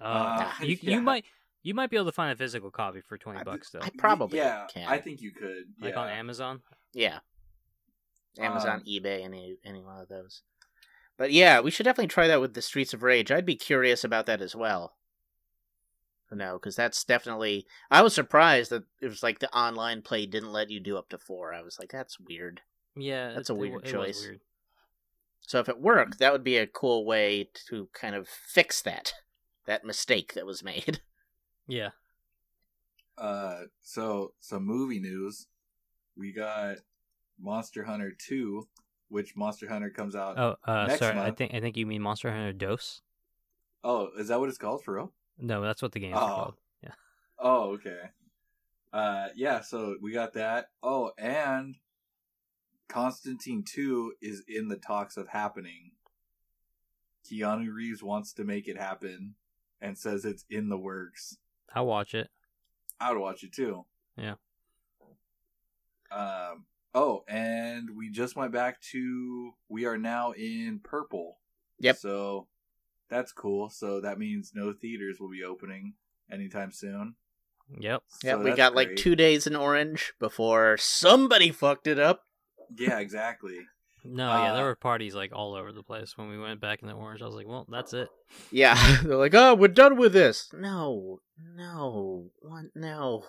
Uh, Uh, [LAUGHS] you yeah. you might you might be able to find a physical copy for twenty I- bucks though, I probably Yeah, can. I think you could. like yeah. on Amazon. yeah. Amazon, Um, eBay, any any one of those. But yeah, we should definitely try that with the Streets of Rage. I'd be curious about that as well. No, because that's definitely. I was surprised that it was like the online play didn't let you do up to four. I was like, that's weird. Yeah, That's it- a weird it was choice. weird. So if it worked, that would be a cool way to kind of fix that that mistake that was made. [LAUGHS] Yeah. Uh, so some movie news. We got Monster Hunter Two, which Monster Hunter comes out. Oh, uh, next sorry. I think I think you mean Monster Hunter Dos. Oh, is that what it's called for real? No, that's what the game's Oh. called. Yeah. Oh, okay. Uh, yeah. So we got that. Oh, and Constantine Two is in the talks of happening. Keanu Reeves wants to make it happen and says it's in the works. I'll watch it. I would watch it too. Yeah. Um. Oh, and we just went back to. We are now in purple. Yep. So that's cool. So that means no theaters will be opening anytime soon. Yep. Yeah, we that's got like two days in orange before somebody fucked it up. Yeah, exactly. No, yeah, there Uh, were parties like all over the place when we went back in the orange. I was like, well, that's it. Yeah, [LAUGHS] they're like, oh, we're done with this. No, no, what? No.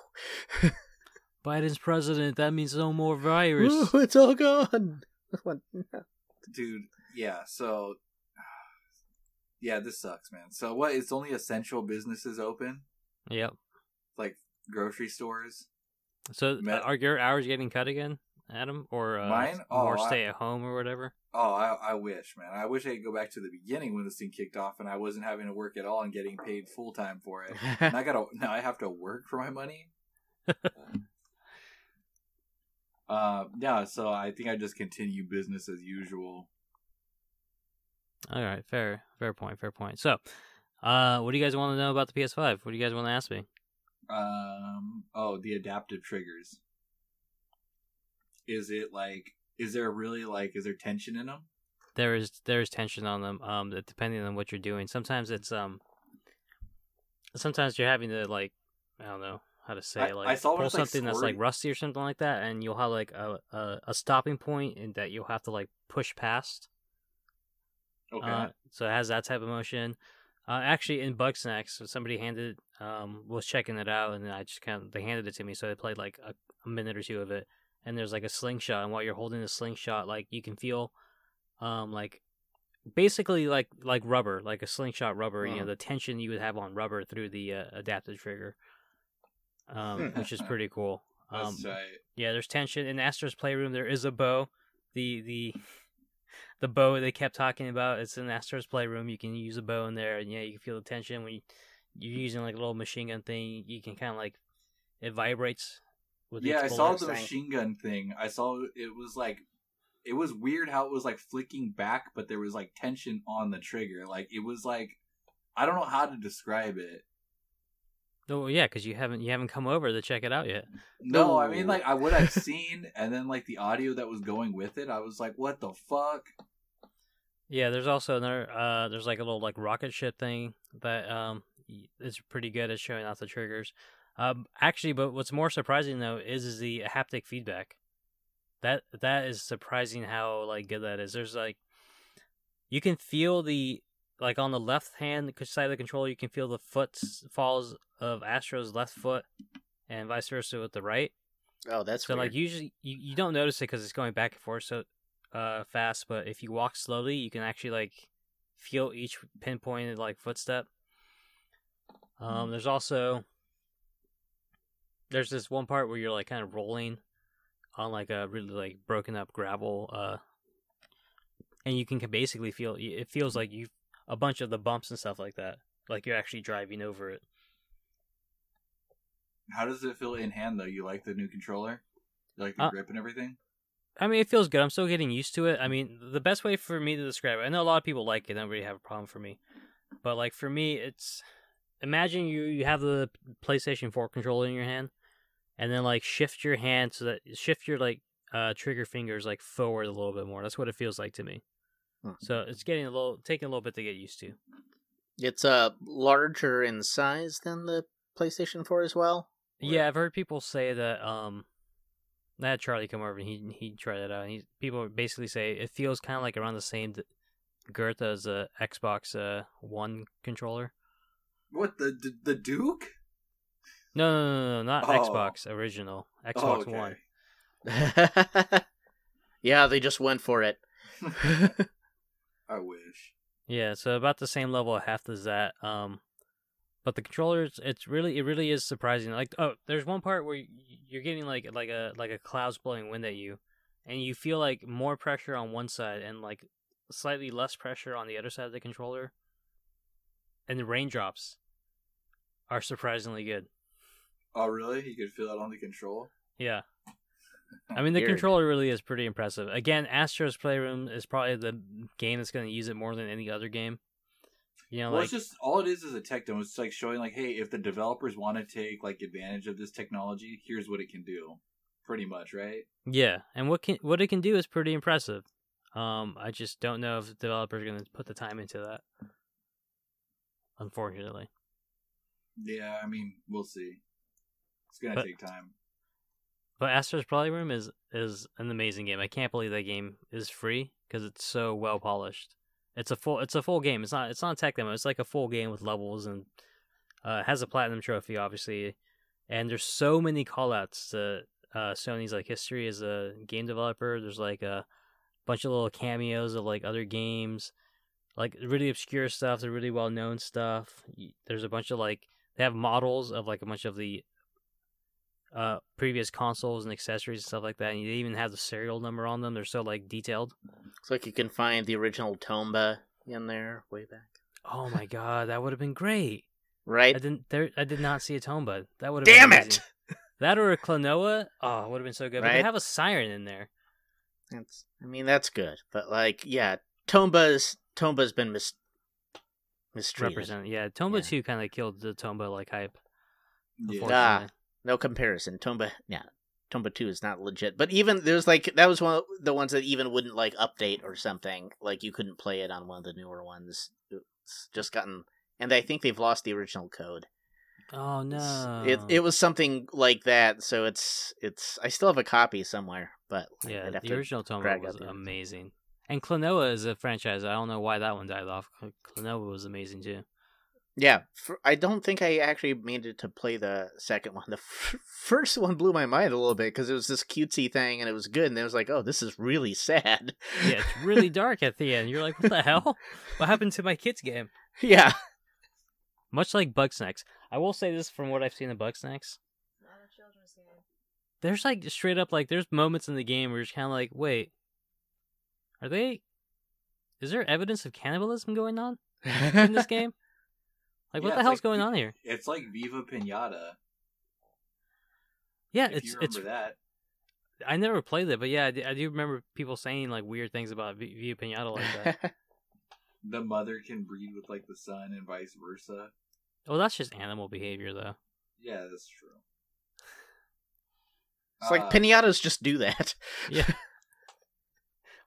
[LAUGHS] Biden's president. That means no more virus. Ooh, it's all gone. [LAUGHS] What? No. Dude, yeah, so yeah, this sucks, man. So what? It's only essential businesses open, Yep. like grocery stores. So uh, Met- are your hours getting cut again, Adam, or uh, Mine? Oh, I- stay at home or whatever? Oh, I, I wish, man. I wish I could go back to the beginning when this thing kicked off, and I wasn't having to work at all and getting paid full time for it. And I [LAUGHS] gotta now I have to work for my money. [LAUGHS] uh, yeah. So I think I just continue business as usual. All right, fair, fair point, fair point. So, uh, what do you guys want to know about the PS5? What do you guys want to ask me? Um. Oh, the adaptive triggers. Is it like? Is there really like? Is there tension in them? There is there is tension on them. Um, depending on what you're doing. Sometimes it's um. Sometimes you're having to like, I don't know how to say I- like I pull it's, like, something that's like rusty or something like that, and you'll have like a a, a stopping point and that you'll have to like push past. Okay. Uh, so it has that type of motion. Uh, actually, in Bugsnax, somebody handed um was checking it out, and I just kind of they handed it to me, so I played like a, a minute or two of it. And there's like a slingshot, and while you're holding the slingshot, like you can feel, um, like basically like like rubber, like a slingshot rubber. You know Uh-huh. the tension you would have on rubber through the uh, adaptive trigger, um, which is pretty cool. Um, That's right. yeah, there's tension in Astro's playroom. There is a bow. The the the bow they kept talking about. It's an Astro's playroom. You can use a bow in there, and yeah, you can feel the tension when you, you're using like a little machine gun thing. You can kind of like it vibrates with Yeah, I saw the machine gun thing. I saw it was like it was weird how it was like flicking back, but there was like tension on the trigger. Like it was like I don't know how to describe it. Oh yeah, because you haven't you haven't come over to check it out yet. No, I mean like I would have [LAUGHS] seen, and then like the audio that was going with it, I was like, "What the fuck?" Yeah, there's also another. Uh, there's like a little like rocket ship thing that um is pretty good at showing off the triggers. Um, actually, but what's more surprising though is is the haptic feedback. That that is surprising how like good that is. There's like, you can feel the like on the left hand side of the controller, you can feel the footfalls of Astro's left foot, and vice versa with the right. Oh, that's So weird. like usually you, you don't notice it because it's going back and forth so uh fast, but if you walk slowly, you can actually like feel each pinpointed like footstep. Um, Hmm. there's also there's this one part where you're like kind of rolling on like a really like broken up gravel, uh, and you can basically feel it feels like you a bunch of the bumps and stuff like that, like you're actually driving over it. How does it feel in hand though? You like the new controller? You like the Uh, grip and everything? I mean, it feels good. I'm still getting used to it. I mean, the best way for me to describe it, I know a lot of people like it. Don't really have a problem for me, but like for me, it's imagine you you have the PlayStation 4 controller in your hand, and then like shift your hand so that shift your like uh trigger fingers like forward a little bit more. That's what it feels like to me. Hmm. So it's getting a little taking a little bit to get used to. It's uh larger in size than the PlayStation 4 as well. Yeah, I've heard people say that. Um, I had Charlie come over and he he tried it out. And he people basically say it feels kind of like around the same girth as a Xbox uh One controller. What the the, the Duke? No, no, no, no, no not Oh. Xbox original. Xbox Oh, okay. One. [LAUGHS] yeah, they just went for it. [LAUGHS] I wish. Yeah, so about the same level of heft as that. Um, but the controllers, it's really, it really is surprising. Like, oh, there's one part where you're getting like like a like a clouds blowing wind at you, and you feel like more pressure on one side and like slightly less pressure on the other side of the controller. And the raindrops are surprisingly good. Oh really? You could feel that on the control? Yeah. [LAUGHS] I mean, the Weird. controller really is pretty impressive. Again, Astro's Playroom is probably the game that's going to use it more than any other game. You know, well, like it's just all it is is a tech demo. It's like showing like, hey, if the developers want to take like advantage of this technology, here's what it can do. Pretty much, right? yeah, and what can what it can do is pretty impressive. Um, I just don't know if developers are going to put the time into that. Unfortunately, Yeah, I mean, we'll see. It's gonna But- take time. but Astro's Playroom is is an amazing game. I can't believe that game is free because it's so well polished. It's a full it's a full game. It's not it's not a tech demo. It's like a full game with levels and uh, has a platinum trophy, obviously. And there's so many callouts to uh, Sony's like history as a game developer. There's like a bunch of little cameos of like other games, like really obscure stuff, the really well known stuff. There's a bunch of like they have models of like a bunch of the uh previous consoles and accessories and stuff like that, and they even have the serial number on them. They're so like detailed. Looks like you can find the original Tomba in there way back. Oh my god, that would have been great. Right? I didn't there. I did not see a Tomba. That would have Damn been it! That or a Klonoa. Oh, would have been so good. But they have a siren in there. That's, I mean, that's good. But, like, yeah, Tomba's, Tomba's been mis- mistreated. Represent. Yeah, Tomba Yeah. two kind of killed the Tomba like hype. Yeah. Ah. No comparison. Tomba, yeah. Tomba 2 is not legit. But even, there's like, that was one of the ones that even wouldn't, like, update or something. Like, you couldn't play it on one of the newer ones. It's just gotten, and I think they've lost the original code. Oh no. It it was something like that, so it's it's. I still have a copy somewhere, but yeah, the original Tomba was amazing. And Klonoa is a franchise. I don't know why that one died off. Klonoa was amazing too. Yeah, for, I don't think I actually made it to play the second one. The f- first one blew my mind a little bit because it was this cutesy thing and it was good, and it was like, oh, this is really sad. Yeah, it's really [LAUGHS] dark at the end. You're like, what the hell? What happened to my kids game? yeah, Much like Bugsnax. I will say this from what I've seen in Bugsnax. Not a children's game. There's like straight up like there's moments in the game where you're kind of like, wait, are they? Is there evidence of cannibalism going on in this [LAUGHS] game? Like, what Yeah, the hell's like going on here? It's like Viva Pinata. Yeah, if it's you it's. that. I never played it, but yeah, I do, I do remember people saying like weird things about V- Viva Pinata like that. [LAUGHS] The mother can breed with like the son and vice versa. well, that's just animal behavior, though. Yeah, that's true. it's like Uh, pinatas just do that. Yeah. [LAUGHS]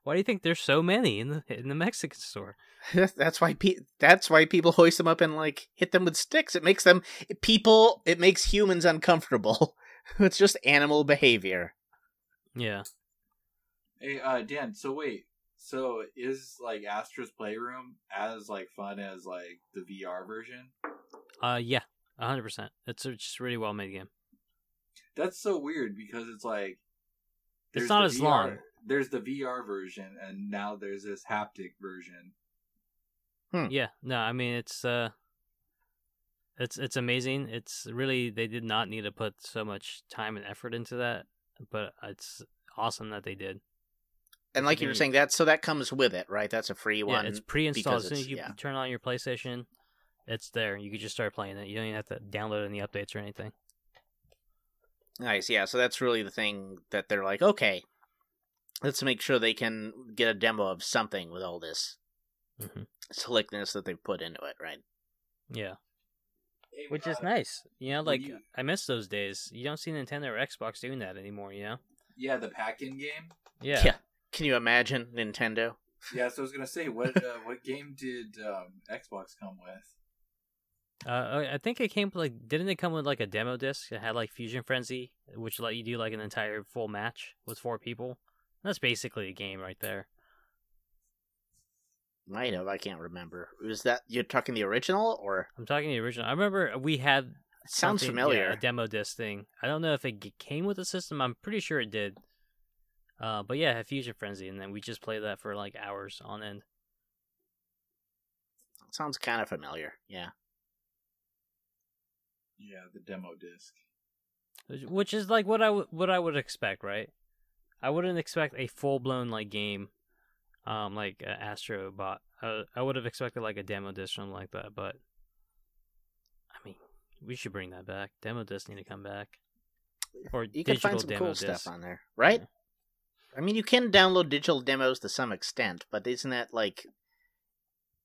Why do you think there's so many in the in the Mexican store? [LAUGHS] that's why pe- that's why people hoist them up and like hit them with sticks. It makes them people. It makes humans uncomfortable. [LAUGHS] it's just animal behavior. Yeah. Hey, uh, Dan. So wait. So is like Astro's Playroom as like fun as like the VR version? Uh, yeah, hundred percent. It's a just really well made game. That's so weird because it's like It's there's not as VR long. There's the VR version, and now there's this haptic version. Hmm. Yeah. No, I mean it's uh, it's it's amazing. It's really they did not need to put so much time and effort into that, but it's awesome that they did. And like you were saying, that so that comes with it, right? That's a free Yeah, one. it's pre-installed. because As soon as you yeah. turn on your PlayStation, it's there. You can just start playing it. You don't even have to download any updates or anything. Nice, yeah. So that's really the thing that they're like, okay, let's make sure they can get a demo of something with all this hmm slickness that they've put into it, right? Yeah. Hey, Which is uh, nice. You know, like you- I miss those days. You don't see Nintendo or Xbox doing that anymore, you know? Yeah, the pack-in game. Yeah. Yeah. Can you imagine Nintendo? Yeah, so I was gonna say, what uh, what game did um, Xbox come with? Uh, I- I think it came with, like didn't it come with like a demo disc? It had like Fusion Frenzy, which let you do like an entire full match with four people. That's basically a game right there. Might have, I can't remember. Was that you're talking the original or I'm talking the original. I remember we had sounds familiar? yeah, a demo disc thing. I don't know if it came with the system. I'm pretty sure it did. Uh, but yeah, Fusion Frenzy, and then we just played that for like hours on end. sounds kind of familiar. Yeah. Yeah, the demo disc. Which- which is like what I w- what I would expect, right? I wouldn't expect a full blown like game, um, like uh, Astro Bot. Uh, I would have expected like a demo disc or something like that, but I mean, we should bring that back. Demo disc need to come back, or You can find some cool disc. stuff on there, right? Yeah. I mean, you can download digital demos to some extent, but isn't that like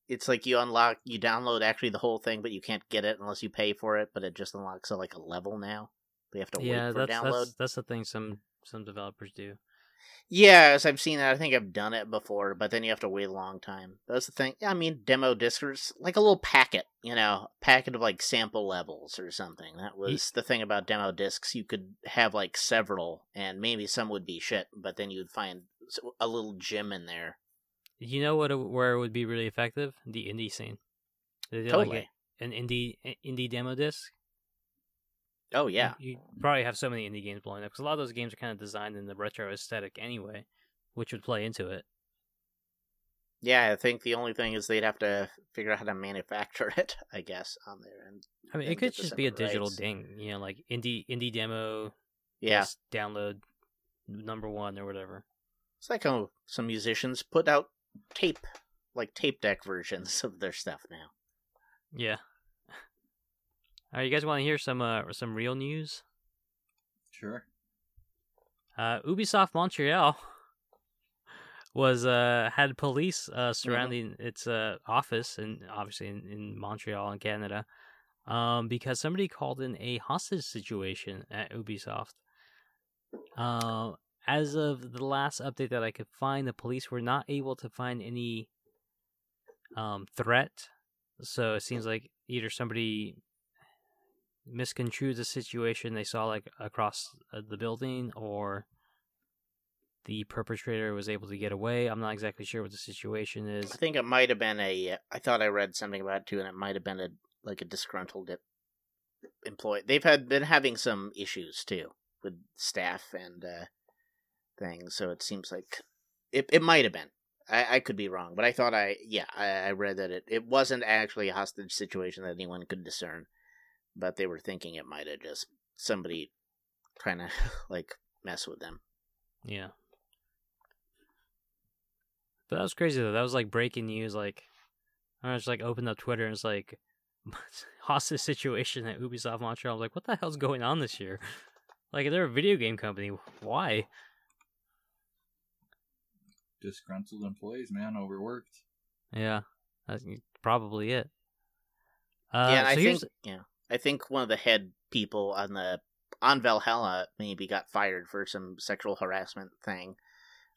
it's like you unlock, you download actually the whole thing, but you can't get it unless you pay for it. But it just unlocks uh, like a level now. They have to yeah, wait for that's, download. that's that's the thing some some developers do. Yeah, as I've seen that, I think I've done it before, but then you have to wait a long time. That's the thing. I mean, demo discs, like a little packet, you know, packet of like sample levels or something. That was the thing about demo discs. You could have like several, and maybe some would be shit, but then you'd find a little gem in there. You know what? Uh, where it would be really effective? The indie scene. They did Totally. like a, an indie indie demo disc. Oh yeah, You, you probably have so many indie games blowing up because a lot of those games are kind of designed in the retro aesthetic anyway, which would play into it. Yeah, I think the only thing is they'd have to figure out how to manufacture [LAUGHS] it, I guess, on their end. I mean, it could just be a digital rights. ding, you know, like indie indie demo, Yeah, just download number one or whatever. it's like how some musicians put out tape, like tape deck versions [LAUGHS] of their stuff now. Yeah. All right, you guys want to hear some uh some real news? Sure. Uh, Ubisoft Montreal [LAUGHS] was uh had police uh surrounding its uh office and obviously in, in Montreal in Canada um because somebody called in a hostage situation at Ubisoft. Uh, as of the last update that I could find, the police were not able to find any um threat. So it seems like either somebody misconstrued the situation they saw like across uh, the building or the perpetrator was able to get away. I'm not exactly sure what the situation is. I think it might have been a. I thought I read something about it too, and it might have been a like a disgruntled employee. They've had been having some issues too with staff and uh, things, so it seems like it. It might have been. I, I could be wrong, but I thought I yeah I, I read that it it wasn't actually a hostage situation that anyone could discern, but they were thinking it might have just somebody trying [LAUGHS] to like mess with them. Yeah. But that was crazy though. That was like breaking news. Like, I just like opened up Twitter and it's like [LAUGHS] hostage situation at Ubisoft Montreal. I was like, what the hell's going on this year? [LAUGHS] Like, they're a video game company. Why? Disgruntled employees, man, overworked. Yeah, that's probably it. Uh, yeah, so I think yeah, I think one of the head people on the on Valhalla maybe got fired for some sexual harassment thing,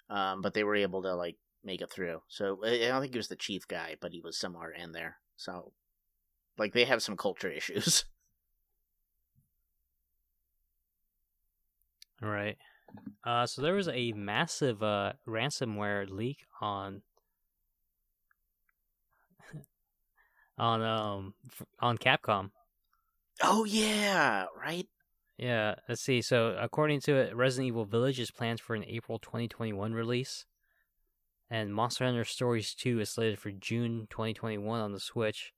um, but they were able to like make it through. So I don't think he was the chief guy, but he was somewhere in there. So, like, they have some culture [LAUGHS] issues. Right. Uh, so there was a massive uh, ransomware leak on [LAUGHS] on um on Capcom. Oh yeah, right. Yeah, let's see. So according to it, Resident Evil Village is planned for an April 2021 release, and Monster Hunter Stories 2 is slated for June 2021 on the Switch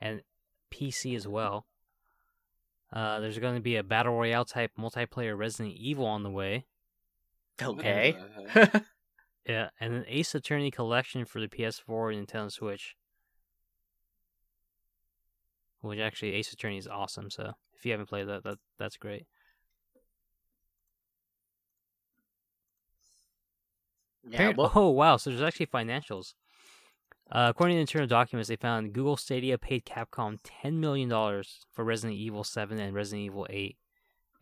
and PC as well. Uh, there's going to be a battle royale type multiplayer Resident Evil on the way. Okay. What the heck? Yeah, and an Ace Attorney collection for the PS4 and Nintendo Switch. Which actually, Ace Attorney is awesome. So if you haven't played that, that that's great. yeah. Well, oh wow! So there's actually financials. Uh, according to internal documents, they found Google Stadia paid Capcom ten million dollars for Resident Evil Seven and Resident Evil Eight,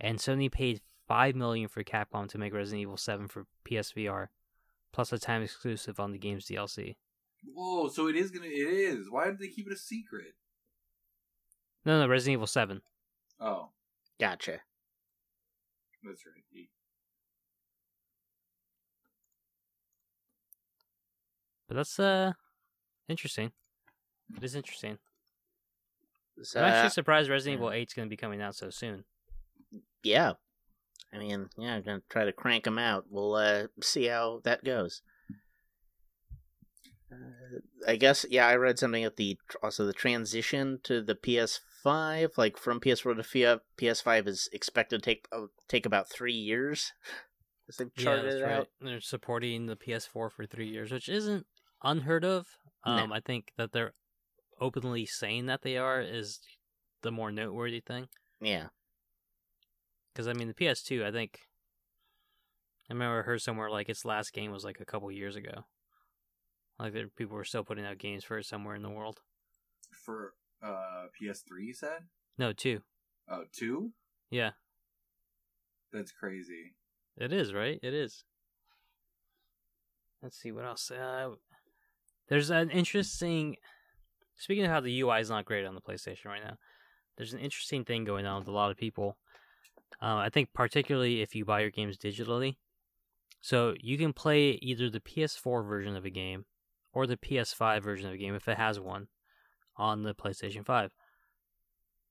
and Sony paid five million for Capcom to make Resident Evil Seven for PSVR, plus a time exclusive on the game's DLC. Whoa, so it is gonna. It is. Why did they keep it a secret? No, no, Resident Evil Seven. Oh, gotcha. that's right. He- But that's uh interesting. It is interesting. So, I'm actually surprised Resident yeah. Evil 8 is going to be coming out so soon. yeah. I mean, yeah, I'm gonna try to crank them out. We'll uh, see how that goes. Uh, I guess, yeah, I read something at the also the transition to the PS5, like from PS4 to Fia- PS5, is expected to take uh, take about three years. [LAUGHS] As they've charted that's it right. out. They're supporting the PS4 for three years, which isn't unheard of. No. Um, I think that they're openly saying that they are is the more noteworthy thing. Yeah, Because I mean, the PS2, I think I remember I heard somewhere like its last game was like a couple years ago. Like there, people were still putting out games for it somewhere in the world. For uh PS3, you said? No, two. Oh, two? Yeah, That's crazy. it is right. It is. Let's see what else. Uh, there's an interesting. Speaking of how the UI is not great on the PlayStation right now, there's an interesting thing going on with a lot of people. Uh, I think particularly if you buy your games digitally, so you can play either the PS4 version of a game or the PS5 version of a game if it has one on the PlayStation 5.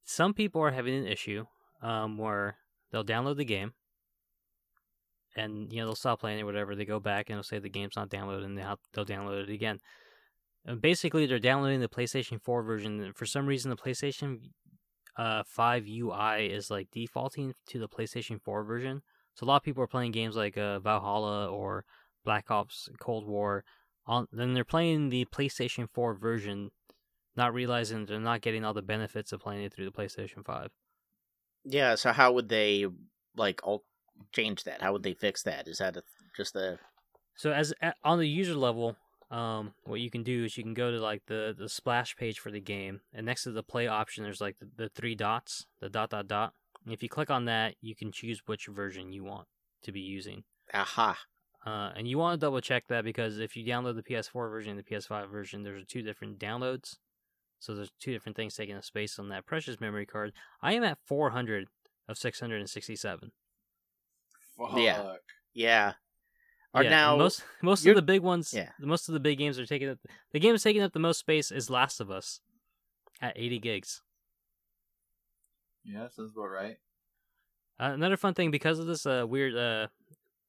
Some people are having an issue um, where they'll download the game and you know they'll stop playing it, whatever. They go back and they'll say the game's not downloaded, and they'll they'll download it again. Uh, basically, they're downloading the PlayStation 4 version. and For some reason, the PlayStation uh, 5 UI is like defaulting to the PlayStation 4 version. So a lot of people are playing games like uh, Valhalla or Black Ops Cold War. On then they're playing the PlayStation 4 version, not realizing they're not getting all the benefits of playing it through the PlayStation 5. Yeah, so how would they like all change that? How would they fix that? Is that a, just a So as on the user level, um, what you can do is you can go to like the the splash page for the game, and next to the play option, there's like the, the three dots, the dot dot dot. And if you click on that, you can choose which version you want to be using. aha? Uh, and you want to double check that because if you download the PS4 version and the PS5 version, there's two different downloads. So there's two different things taking up space on that precious memory card. I am at 400 of 667. Fuck. Yeah. Yeah. Are yeah, now most most of the big ones. Yeah. most of the big games are taking up. The game that's taking up the most space is Last of Us, at 80 gigs. Yeah, sounds about right. Uh, another fun thing because of this uh, weird uh,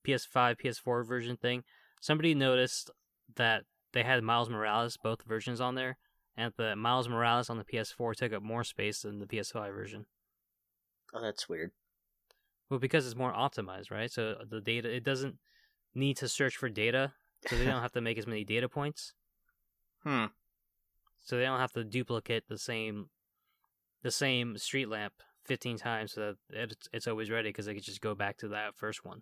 PS5 PS4 version thing, somebody noticed that they had Miles Morales both versions on there, and the Miles Morales on the PS4 took up more space than the PS5 version. oh, that's weird. Well, because it's more optimized, right? So the data it doesn't need to search for data, so they don't [LAUGHS] have to make as many data points. Hmm. so they don't have to duplicate the same the same street lamp 15 times so that it's, it's always ready because they could just go back to that first one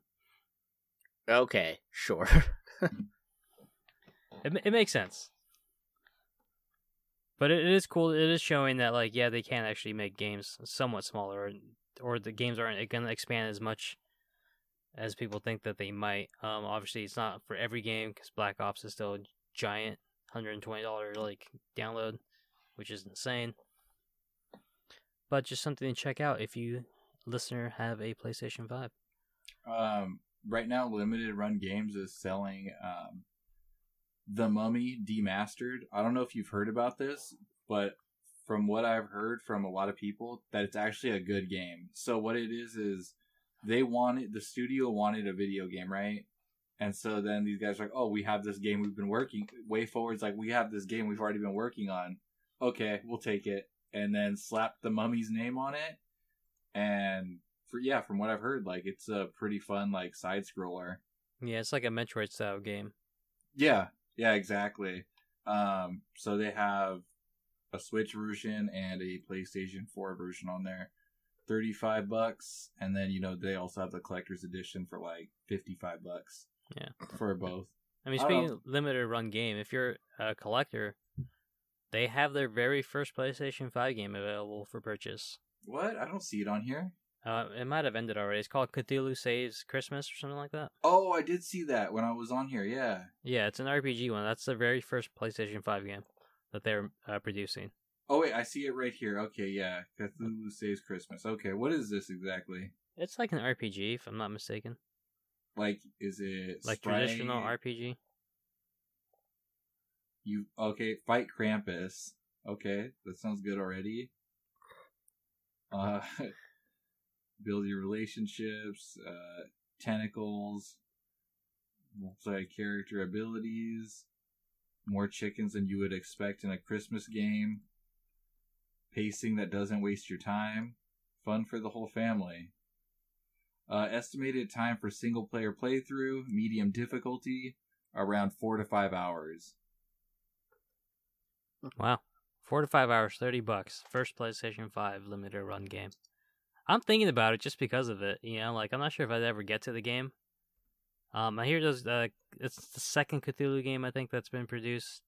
Okay, sure. [LAUGHS] it, it makes sense but it, is cool. It is showing that like yeah they can actually make games somewhat smaller or, or the games aren't going to expand as much as people think that they might. Um obviously it's not for every game because black ops is still a giant $120 like download which is insane. But just something to check out if you listener have a playstation 5 Um, right now, Limited Run Games is selling um, The Mummy Demastered. I don't know if you've heard about this, but from what I've heard from a lot of people, that it's actually a good game. So what it is is they wanted the studio wanted a video game, right? And so then these guys are like, "Oh, we have this game we've been working way forwards. Like we have this game we've already been working on. Okay, we'll take it." And then slap the mummy's name on it, and for yeah, from what I've heard, like it's a pretty fun like side scroller. yeah it's like a metroid style game Yeah, yeah, exactly. Um, so they have a Switch version and a PlayStation 4 version on there. 35 bucks and then you know they also have the collector's edition for like 55 bucks. Yeah. For both. I mean, I speaking don't- of limited run game, if you're a collector, they have their very first PlayStation 5 game available for purchase. What? I don't see it on here. Uh, it might have ended already. It's called Cthulhu Saves Christmas or something like that. Oh, I did see that when I was on here. Yeah. Yeah, it's an RPG one. That's the very first PlayStation 5 game that they're uh, producing. Oh wait, I see it right here. Okay, yeah. Cthulhu Saves Christmas. Okay, what is this exactly? It's like an RPG, if I'm not mistaken. Like, is it Like sprite? traditional RPG. You okay? Fight Krampus. Okay, that sounds good already. Uh, [LAUGHS] build your relationships. Uh, tentacles. Multi-character abilities. More chickens than you would expect in a Christmas game. Pacing that doesn't waste your time. Fun for the whole family. Uh, estimated time for single player playthrough, medium difficulty, around four to five hours. Wow. Four to five hours, 30 bucks. First PlayStation 5 limited run game. I'm thinking about it just because of it. You know, like, I'm not sure if I'd ever get to the game. Um, I hear those, uh, it's the second Cthulhu game I think that's been produced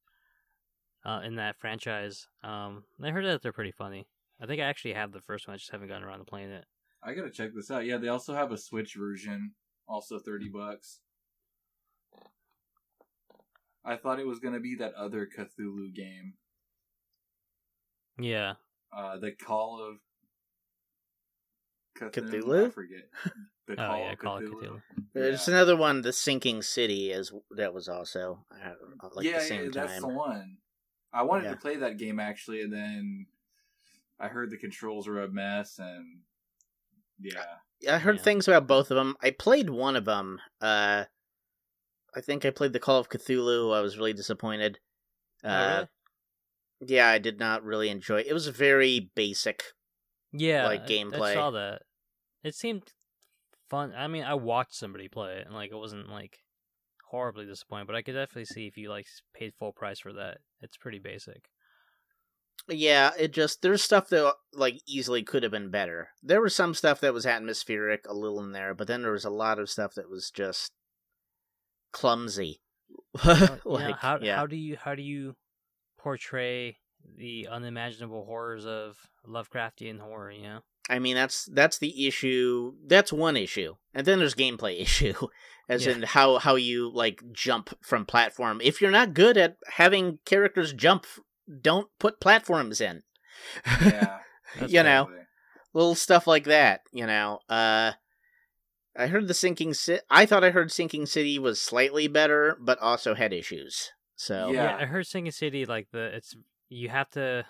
uh, in that franchise. Um, I heard that they're pretty funny. I think I actually have the first one, I just haven't gotten around to playing it. I gotta check this out. Yeah, they also have a Switch version, also thirty bucks. I thought it was gonna be that other Cthulhu game, Yeah. uh, the Call of Cthulhu. Cthulhu? I forget. [LAUGHS] The Oh, Call, yeah, Call of Cthulhu. Cthulhu. There's Yeah. another one, the Sinking City, as that was also uh, like yeah, the same yeah, that's time. the one. I wanted Yeah. to play that game actually, and then I heard the controls were a mess, and yeah, I heard Yeah. things about both of them. I played one of them. Uh, I think I played the Call of Cthulhu. I was really disappointed. Oh, Uh, really? Yeah, I did not really enjoy. It it was very basic. Yeah, like, I- gameplay. I saw that. It seemed fun. I mean, I watched somebody play it, and like it wasn't like horribly disappointing. But I could definitely see if you like paid full price for that. It's pretty basic. Yeah, it just there's stuff that like easily could have been better. There was some stuff that was atmospheric, a little in there, but then there was a lot of stuff that was just clumsy. Uh, [LAUGHS] like, how yeah. how do you how do you portray the unimaginable horrors of Lovecraftian horror? You know. I mean, that's that's the issue. That's one issue, and then there's gameplay [LAUGHS] issue, as Yeah. in how how you like jump from platform. If you're not good at having characters jump, don't put platforms in. Yeah. [LAUGHS] That's you know, Totally. little stuff like that. You know, uh, I heard the sinking city. I thought I heard sinking city was slightly better, but also had issues. So Yeah. Yeah, I heard Sinking City like the it's you have to.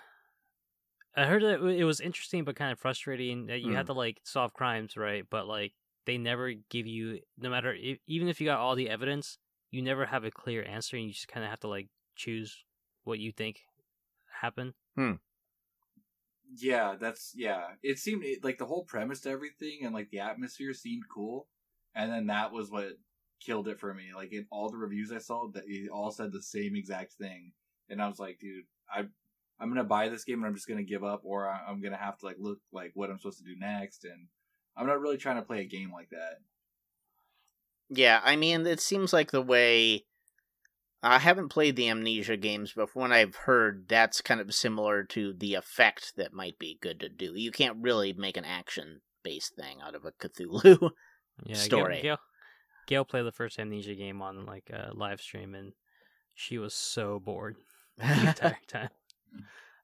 I heard that it was interesting but kind of frustrating that you have Hmm. to like solve crimes, right? But like they never give you, no matter if, even if you got all the evidence, you never have a clear answer, and you just kind of have to like choose what you think happened. Yeah, that's yeah. It seemed it, like the whole premise to everything and like the atmosphere seemed cool, and then that was what killed it for me. Like in all the reviews I saw, that all said the same exact thing, and I was like, dude, I I'm gonna buy this game and I'm just gonna give up, or I- I'm gonna have to like look like what I'm supposed to do next, and I'm not really trying to play a game like that. Yeah, I mean, it seems like the way. I haven't played the Amnesia games, but from what I've heard, that's kind of similar to the effect that might be good to do. You can't really make an action based thing out of a Cthulhu. [LAUGHS] Yeah, Story. Gail, Gail, Gail played the first Amnesia game on like a live stream, and she was so bored the [LAUGHS] entire time.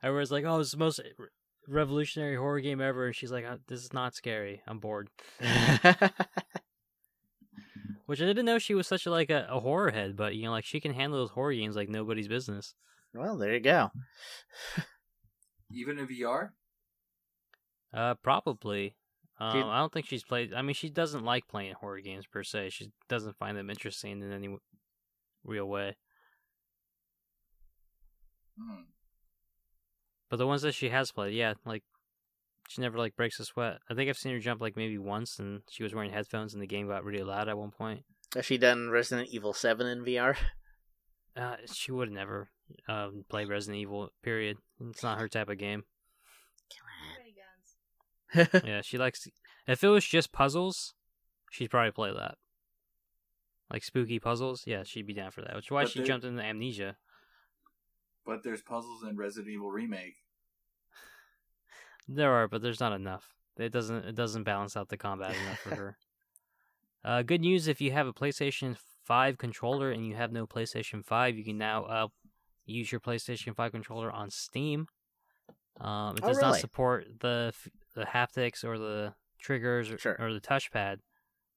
I was like, "Oh, it's the most re- revolutionary horror game ever," and she's like, "Uh, "This is not scary. I'm bored." [LAUGHS] Which I didn't know she was such a, like a, a horror head, but you know, like she can handle those horror games like nobody's business. well, there you go. [LAUGHS] Even in VR, Uh, probably. Um, Dude. I don't think she's played. I mean, she doesn't like playing horror games per se. She doesn't find them interesting in any real way. Hmm. But the ones that she has played, yeah, like she never like breaks a sweat. I think I've seen her jump like maybe once, and she was wearing headphones, and the game got really loud at one point. Has she done Resident Evil 7 in VR? Uh, she would never um, play Resident Evil. Period. It's not her type of game. Yeah, she likes. If it was just puzzles, she'd probably play that. Like spooky puzzles, yeah, she'd be down for that. Which is why But she there- jumped into Amnesia. But there's puzzles in Resident Evil remake. There are, but there's not enough. It doesn't. It doesn't balance out the combat enough for [LAUGHS] her. Uh, good news: if you have a PlayStation Five controller and you have no PlayStation Five, you can now uh, use your PlayStation Five controller on Steam. Um, it Oh, does really? not support the the haptics or the triggers or, Sure. or the touchpad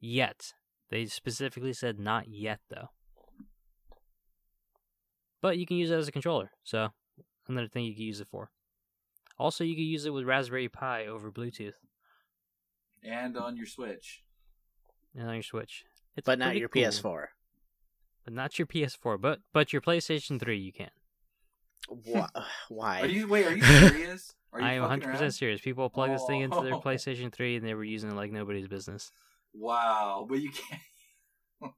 yet. They specifically said not yet though. But you can use it as a controller, so another thing you can use it for. Also, you can use it with Raspberry Pi over Bluetooth And on your Switch. and on your Switch. It's but not your cool. PS4. But not your PS4. But but your PlayStation 3 you can. Why? [LAUGHS] Uh, why? Are you wait? Are you [LAUGHS] serious? Are you I am 100% around? serious. People plug this thing into their Oh. [LAUGHS] PlayStation 3 and they were using it like nobody's business. Wow, but you can't.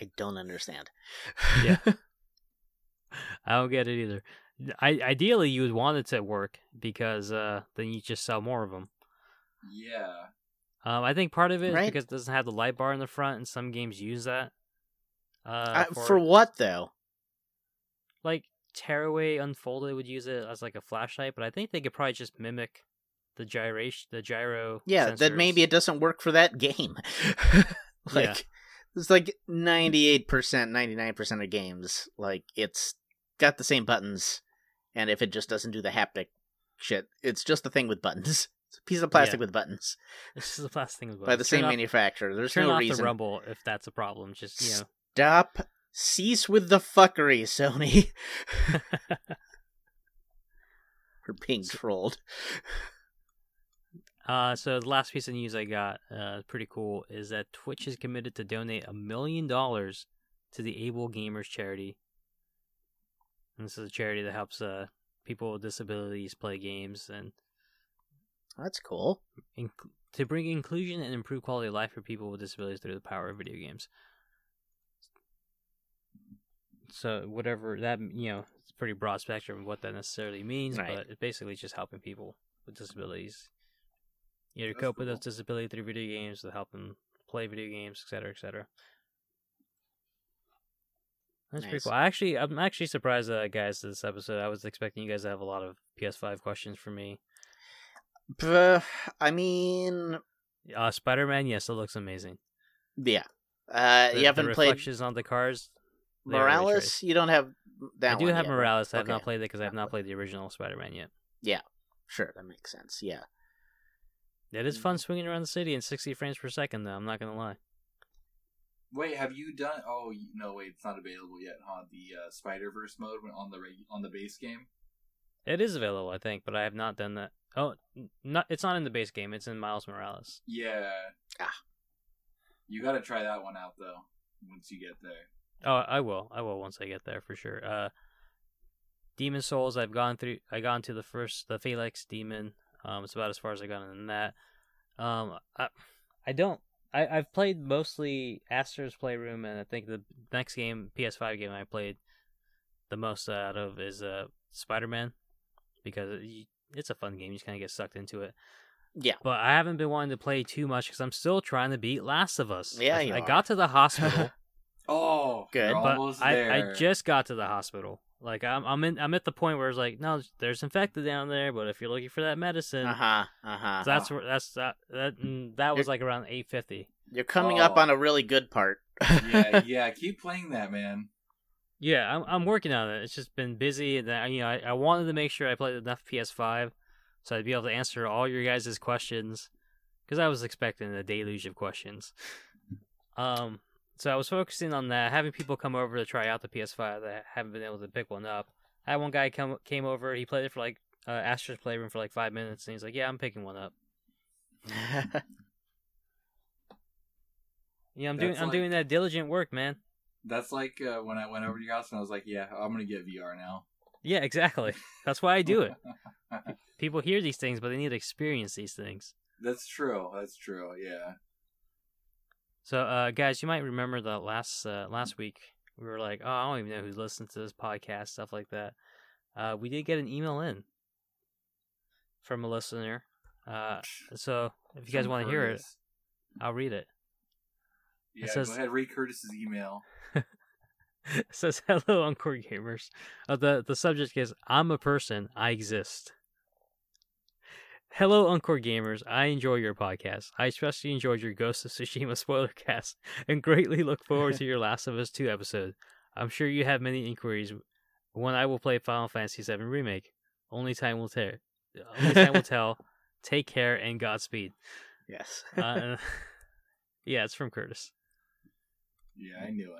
I don't understand. Yeah. [LAUGHS] I don't get it either. I ideally you would want it to work because uh then you just sell more of them. Yeah. Um, I think part of it is Right. because it doesn't have the light bar in the front, and some games use that. Uh, Uh, for, what though? like Tearaway Unfolded would use it as like a flashlight, but I think they could probably just mimic the gyration, the gyro. Yeah, then maybe it doesn't work for that game. [LAUGHS] like Yeah. it's like ninety eight percent, ninety nine percent of games, like it's got the same buttons, and if it just doesn't do the haptic shit, it's just a thing with buttons. [LAUGHS] It's a piece of plastic Yeah. with buttons This is the last thing by the Turn same off- manufacturer. There's Turn no off reason. the rumble if that's a problem. Just you know, Stop. Cease with the fuckery, Sony. [LAUGHS] [LAUGHS] We're being trolled. Uh, so the last piece of news I got, uh, pretty cool, is that Twitch is committed to donate a million dollars to the Able Gamers charity. And this is a charity that helps uh, people with disabilities play games and That's cool. inc- to bring inclusion and improve quality of life for people with disabilities through the power of video games. So whatever that you know, it's pretty broad spectrum of what that necessarily means, Right. but it's basically just helping people with disabilities either That's cope with those disability through video games, to help them play video games, etc., etc. That's pretty cool. I actually, I'm actually surprised, uh, guys, this episode. I was expecting you guys to have a lot of PS5 questions for me. But, I mean, Uh, Spider Man, yes, it looks amazing. yeah. Uh, The, you haven't the played reflections on the cars. they are ray Morales. You don't have that. I do have yet. Morales. I have not played it because I have not played the original Spider Man yet. Yeah, sure, that makes sense. Yeah. It is fun swinging around the city in 60 frames per second, though. I'm not gonna lie. Wait, have you done? Oh no, wait, it's not available yet, huh? The uh, Spider Verse mode on the reg- on the base game. It is available, I think, but I have not done that. Oh, not it's not in the base game. It's in Miles Morales. Yeah. Ah. You got to try that one out though. Once you get there. Oh, I will. I will once I get there for sure. Uh, Demon's Souls. I've gone through. I gone to the first, the Felix Demon. Um, it's about as far as I got in that. Um, I, I don't. I I've played mostly Astro's Playroom, and I think the next game, PS5 game I played the most out of is uh Spider Man, because it's a fun game. You just kind of get sucked into it. Yeah. But I haven't been wanting to play too much because I'm still trying to beat Last of Us. Yeah, I, you I are. got to the [LAUGHS] hospital. [LAUGHS] Oh, Good. You're but almost I, there. I just got to the hospital. Like I'm I'm in I'm at the point where it's like no, there's infected down there, but if you're looking for that medicine, Uh huh. Uh huh. so that's where that's that that mm, that was like around eight fifty. You're coming up Oh. on a really good part. yeah, [LAUGHS] yeah. Keep playing that, man. Yeah, I'm I'm working on it. It's just been busy, and I, you know I, I wanted to make sure I played enough PS5 so I'd be able to answer all your guys' questions because I was expecting a deluge of questions. [LAUGHS] Um, so I was focusing on that, having people come over to try out the PS5 that haven't been able to pick one up. I had one guy come came over. He played it for like uh, Astro's Playroom for like five minutes, and he's like, "Yeah, I'm picking one up." [LAUGHS] Yeah, I'm doing That's I'm like- doing that diligent work, man. That's like uh, when I went over to your house and I was like, "Yeah, I'm gonna get VR now." Yeah, exactly. That's why I do it. [LAUGHS] People hear these things, but they need to experience these things. That's true. That's true. Yeah. So, uh, guys, you might remember that last uh, last week we were like, "Oh, I don't even know who's listens to this podcast," stuff like that. Uh, we did get an email in from a listener. Uh, so, if you guys want to hear it, I'll read it. yeah, says- go ahead. Read Curtis's email. [LAUGHS] It says, "Hello, Encore gamers." Uh, the the subject is, "I'm a person. I exist." Hello, Encore gamers. I enjoy your podcast. I especially enjoyed your Ghost of Tsushima [LAUGHS] spoiler cast, and greatly look forward [LAUGHS] to your Last of Us Two episode. I'm sure you have many inquiries. When I will play Final Fantasy VII Remake, only time will tell. Only time will [LAUGHS] tell. Take care and Godspeed. yes. Uh, yeah, it's from Curtis. Yeah, I knew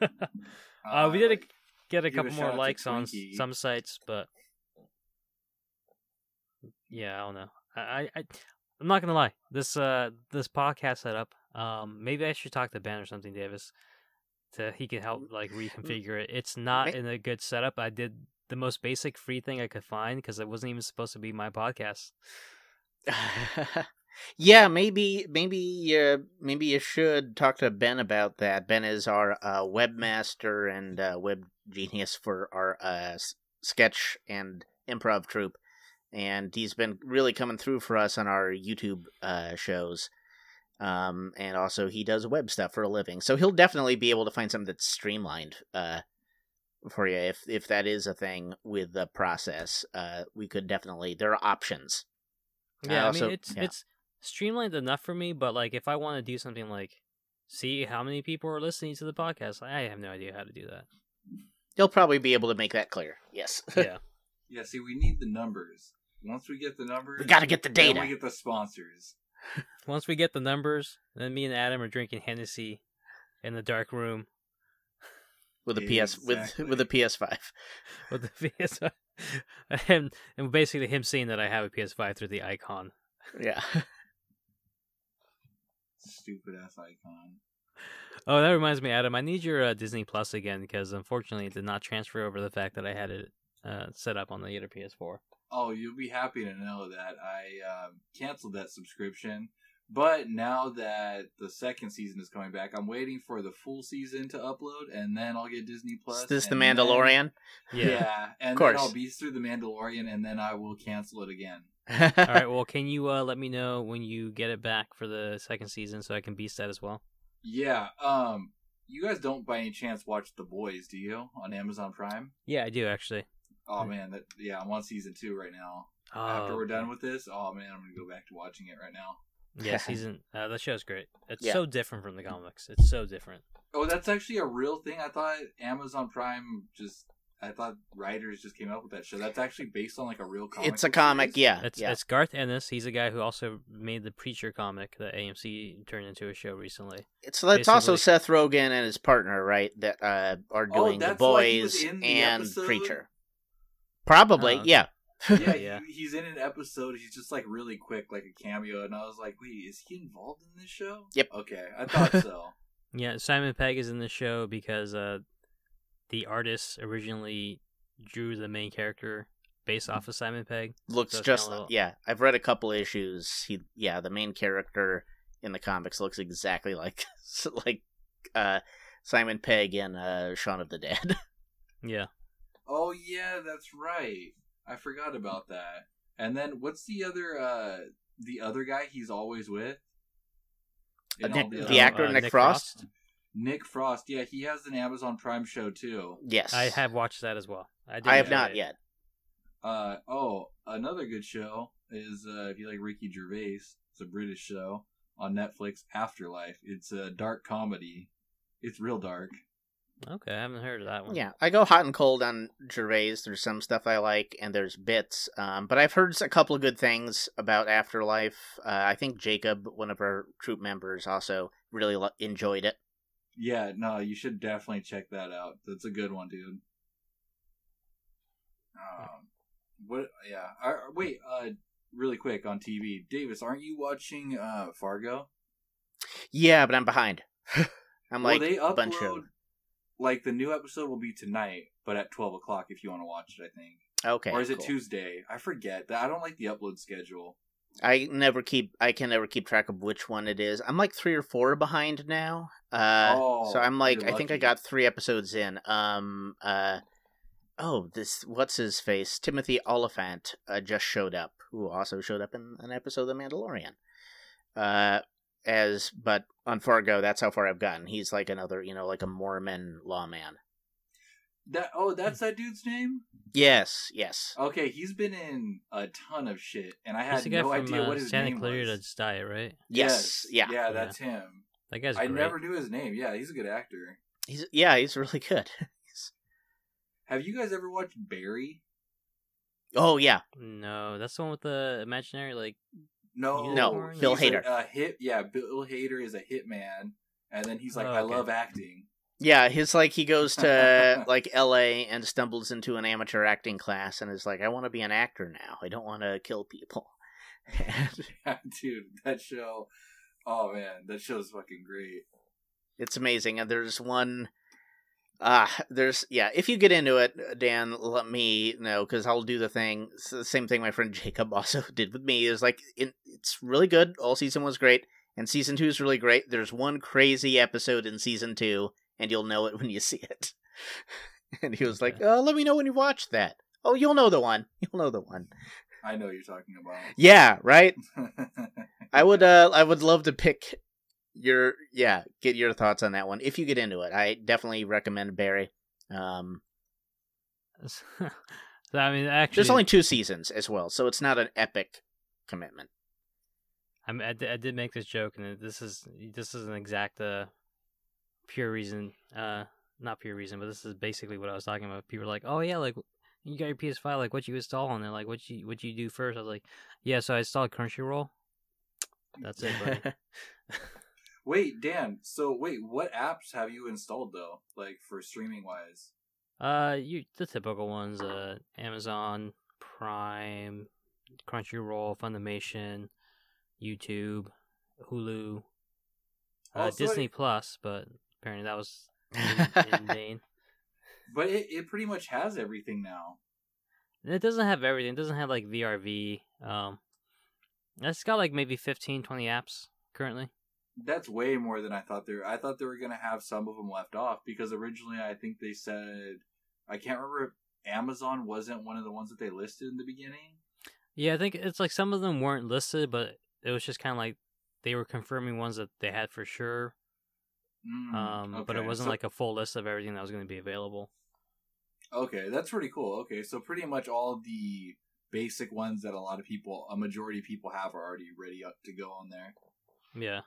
it. Uh, we did get a give a couple more likes on some sites, but yeah, I don't know. I, I, I'm not gonna lie. This uh this podcast setup. Um, maybe I should talk to Ben or something, Davis, to he can help like reconfigure it. It's not in a good setup. I did the most basic free thing I could find because it wasn't even supposed to be my podcast. [LAUGHS] yeah, maybe, maybe, uh, maybe you should talk to Ben about that. Ben is our uh, webmaster and uh, web genius for our uh, sketch and improv troupe, and he's been really coming through for us on our YouTube uh, shows. Um, and also he does web stuff for a living, so he'll definitely be able to find something that's streamlined. Uh, for you, if if that is a thing with the process, uh, we could definitely. There are options. Yeah, I, also- mean it's yeah. it's streamlined enough for me, but like if I want to do something like see how many people are listening to the podcast, I have no idea how to do that. He'll probably be able to make that clear. Yes. [LAUGHS] Yeah. Yeah, see, we need the numbers. Once we get the numbers, we got to get the then data. we get the sponsors. [LAUGHS] Once we get the numbers, then me and Adam are drinking Hennessy in the dark room with a [LAUGHS] PS Exactly. with [LAUGHS] with a PS5. with the PS5. and, and basically him seeing that I have a PS5 through the icon. Yeah. Stupid ass icon. Oh, that reminds me, Adam. I need your uh, Disney Plus again because unfortunately it did not transfer over the fact that I had it uh, set up on the other PS4. Oh, you'll be happy to know that I um, canceled that subscription. But now that the second season is coming back, I'm waiting for the full season to upload, and then I'll get Disney Plus. Is this the and then- Mandalorian? Yeah, Yeah. and course. then I'll be through the Mandalorian, and then I will cancel it again. [LAUGHS] All right. Well, can you uh, let me know when you get it back for the second season so I can beast that as well? Yeah. Um. You guys don't by any chance watch The Boys, do you? On Amazon Prime? Yeah, I do actually. Oh man, that yeah, I'm on season two right now. Oh, After we're done okay. with this, oh man, I'm gonna go back to watching it right now. yeah, [LAUGHS] season uh, that show's great. It's Yeah. so different from the comics. It's so different. Oh, that's actually a real thing. I thought Amazon Prime just. I thought writers just came up with that show. That's actually based on like a real comic. it's a comic, series? yeah. It's yeah. it's Garth Ennis. He's a guy who also made the Preacher comic that AMC turned into a show recently. It's it's also Seth Rogen and his partner, right? That uh, are Oh, doing the that's why he was boys in the and episode? Preacher. Probably, okay. yeah. yeah, Yeah. [LAUGHS] He, he's in an episode. He's just like really quick, like a cameo, and I was like, "Wait, is he involved in this show?" Yep. Okay, I thought [LAUGHS] so. Yeah, Simon Pegg is in the show because uh, the artist originally drew the main character based off of Simon Pegg. Looks So just kinda little- yeah. I've read a couple issues. He yeah, the main character in the comics looks exactly [LAUGHS] like like uh, Simon Pegg in uh, Shaun of the Dead. Yeah. Oh yeah, that's right. I forgot about that. And then what's the other uh the other guy he's always with? Uh, Nick- all the other- actor Nick Frost? Nick Frost. Yeah, he has an Amazon Prime show too. yes, I have watched that as well. I, I have not it. yet. Uh oh, another good show is uh if you like Ricky Gervais, it's a British show on Netflix, Afterlife. It's a dark comedy. It's real dark. Okay, I haven't heard of that one. Yeah, I go hot and cold on Gervais. There's some stuff I like, and there's bits. Um, but I've heard a couple of good things about Afterlife. Uh, I think Jacob, one of our troop members, also really lo- enjoyed it. Yeah, no, you should definitely check that out. That's a good one, dude. Um, what? Yeah. Wait. Uh, really quick on TV, Davis, aren't you watching uh Fargo? Yeah, but I'm behind. [LAUGHS] I'm well, like they a bunch upload of like the new episode will be tonight, but at twelve o'clock if you want to watch it. I think. okay. or is it cool. Tuesday? I forget. I don't like the upload schedule. I never keep. I can never keep track of which one it is. I'm like three or four behind now. Uh, Oh, so I'm like, I think I got three episodes in. Um, uh, oh, this what's his face? Timothy Olyphant uh, just showed up, who also showed up in an episode of The Mandalorian. Uh, as but on Fargo, that's how far I've gotten. He's like another, you know, like a Mormon lawman. That oh, that's that dude's name. Yes, yes. Okay, he's been in a ton of shit, and I He's had no from idea uh, what his Santa name Clarita was. Diet, right? Yes, yeah. yeah, that's him. That guy's I great. never knew his name. Yeah, he's a good actor. He's yeah, he's really good. [LAUGHS] Have you guys ever watched Barry? oh yeah, No, that's the one with the imaginary like. No, No, oh, he's Bill a- Hader. A, hit, yeah, Bill Hader is a hitman, and then he's like, Oh, "I okay. love acting." Yeah, his like he goes to [LAUGHS] like L.A. and stumbles into an amateur acting class and is like, I want to be an actor now. I don't want to kill people. [LAUGHS] [LAUGHS] Dude, that show. Oh man, that show's fucking great. it's amazing. And there's one. Ah, there's yeah. If you get into it, Dan, let me know because I'll do the thing. It's the same thing my friend [LAUGHS] Jacob also did with me. Is like it, it's really good. All season was great, and season two is really great. There's one crazy episode in season two, and you'll know it when you [LAUGHS] see it. [LAUGHS] and he was like. "Oh, let me know when you watch that." Oh, you'll know the one. You'll know the one. I know what you're talking about. Yeah, right. I would. Uh, I would love to pick your. Yeah, get your thoughts on that one if you get into it. I definitely recommend Barry. Um, so [LAUGHS] I mean, actually, there's only two seasons as well, so it's not an epic commitment. I, mean, I, did, I did make this joke, and this is this is an exact uh, pure reason. Uh, not pure reason, but this is basically what I was talking about. People are like, "Oh yeah, like you got your PS5, like what you install on it, like what you what you do first. I was like, "Yeah, so I installed Crunchyroll. That's it, buddy." [LAUGHS] wait, Dan. So wait, what apps have you installed though? Like for streaming wise? uh, you the typical ones: uh, Amazon Prime, Crunchyroll, Funimation, YouTube, Hulu, uh, Oh, Disney Plus, but Apparently, that was [LAUGHS] in, in vain. But it, it pretty much has everything now. It doesn't have everything. It doesn't have like VRV. Um, it's got like maybe 15, 20 apps currently. That's way more than I thought they were. I thought they were gonna have some of them left off because originally I think they said I can't remember if Amazon wasn't one of the ones that they listed in the beginning. Yeah, I think it's like some of them weren't listed, but it was just kind of like they were confirming ones that they had for sure. Mm, Um, but it wasn't so- like a full list of everything that was going to be available. Okay, that's pretty cool. Okay, so pretty much all the basic ones that a lot of people, a majority of people have, are already ready up to go on there. Yeah.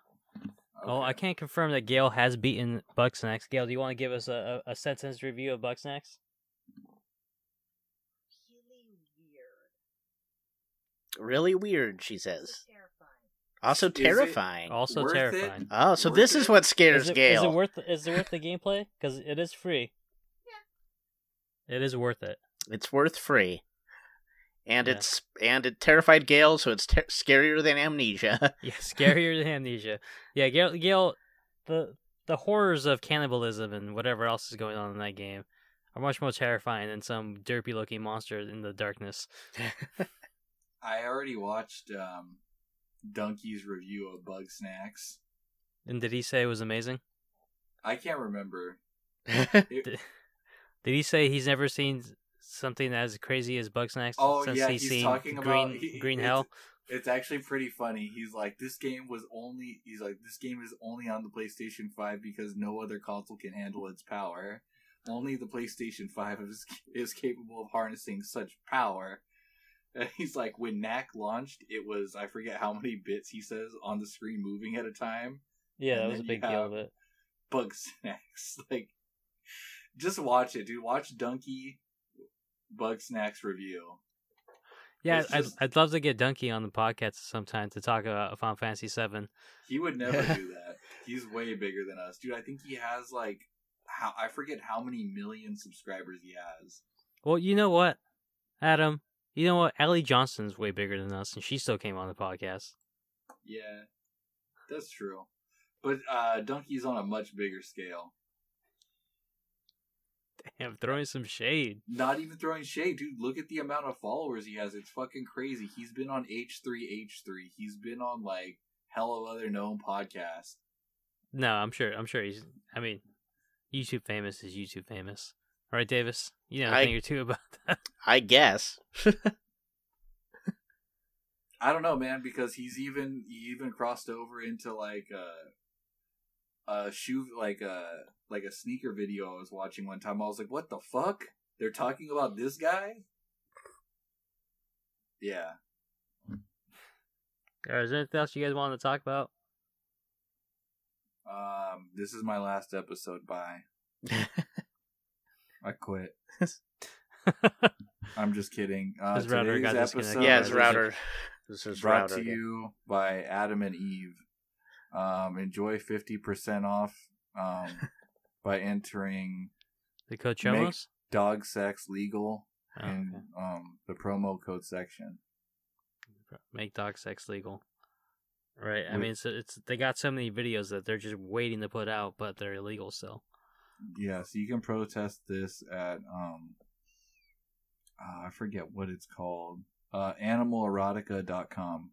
Oh, I can't confirm that Gail has beaten Bugsnax. Gail, do you want to give us a, a, a sentence review of Bugsnax? Really weird. really weird, she says. So terrifying. Also terrifying. Also terrifying. Oh, so Worth this is what scares Is it, Gail. is it worth is it worth the [LAUGHS] gameplay? Because it is free. It is worth it. It's worth free. And Yeah. it's and it terrified Gail, so it's ter- scarier than amnesia. [LAUGHS] Yeah, scarier than amnesia. Yeah, Gail, Gail, the the horrors of cannibalism and whatever else is going on in that game are much more terrifying than some derpy looking monster in the darkness. [LAUGHS] I already watched um, Dunkey's review of Bugsnax. And did he say it was amazing? I can't remember. [LAUGHS] Did, did he say he's never seen something as crazy as Bugsnax Oh since yeah, he's, he's seen talking about Green [LAUGHS] he- Green it's- Hell? It's actually pretty funny. He's like, this game was only. He's like, this game is only on the PlayStation Five because no other console can handle its power. Only the PlayStation Five is [LAUGHS] is capable of harnessing such power. And he's like, when Knack launched, it was I forget how many bits he says on the screen moving at a time. Yeah, and that was a big deal of it. Bugsnax, [LAUGHS] like, just watch it, dude. Watch Dunkey Bugsnax review. Yeah, I'd, just- I'd love to get Dunkey on the podcast sometime to talk about Final Fantasy VII. He would never [LAUGHS] do that. He's way bigger than us, dude. I think he has like how I forget how many million subscribers he has. Well, you know what, Adam? You know what? Ellie Johnson's way bigger than us, and she still came on the podcast. Yeah, that's true. But uh Dunkey's on a much bigger scale. Damn, throwing some shade. Not even throwing shade, dude. Look at the amount of followers he has. It's fucking crazy. He's been on H3H3. He's been on like hell of other known podcasts. No, I'm sure. I'm sure he's. I mean, YouTube famous is YouTube famous. All right, Davis. You know a I- thing or two about [LAUGHS] that. I guess. I don't know, man, because he's even he even crossed over into like a a shoe like a like a sneaker video I was watching one time. I was like, "What the fuck? They're talking about this guy?" Yeah. All right, is there anything else you guys want to talk about? Um, this is my last episode. Bye. [LAUGHS] I quit. [LAUGHS] I'm just kidding. Uh, His router got episode yeah, his router. This is brought router to again. you by Adam and Eve. Um, enjoy fifty percent off. Um, [LAUGHS] by entering the Coachomos? dog sex legal Oh, in okay. um the promo code section. Make dog sex legal. Right. I mean, it's, it's they got so many videos that they're just waiting to put out, but they're illegal still. Yeah, so you can protest this at um uh, I forget what it's called. Uh animalerotica.com.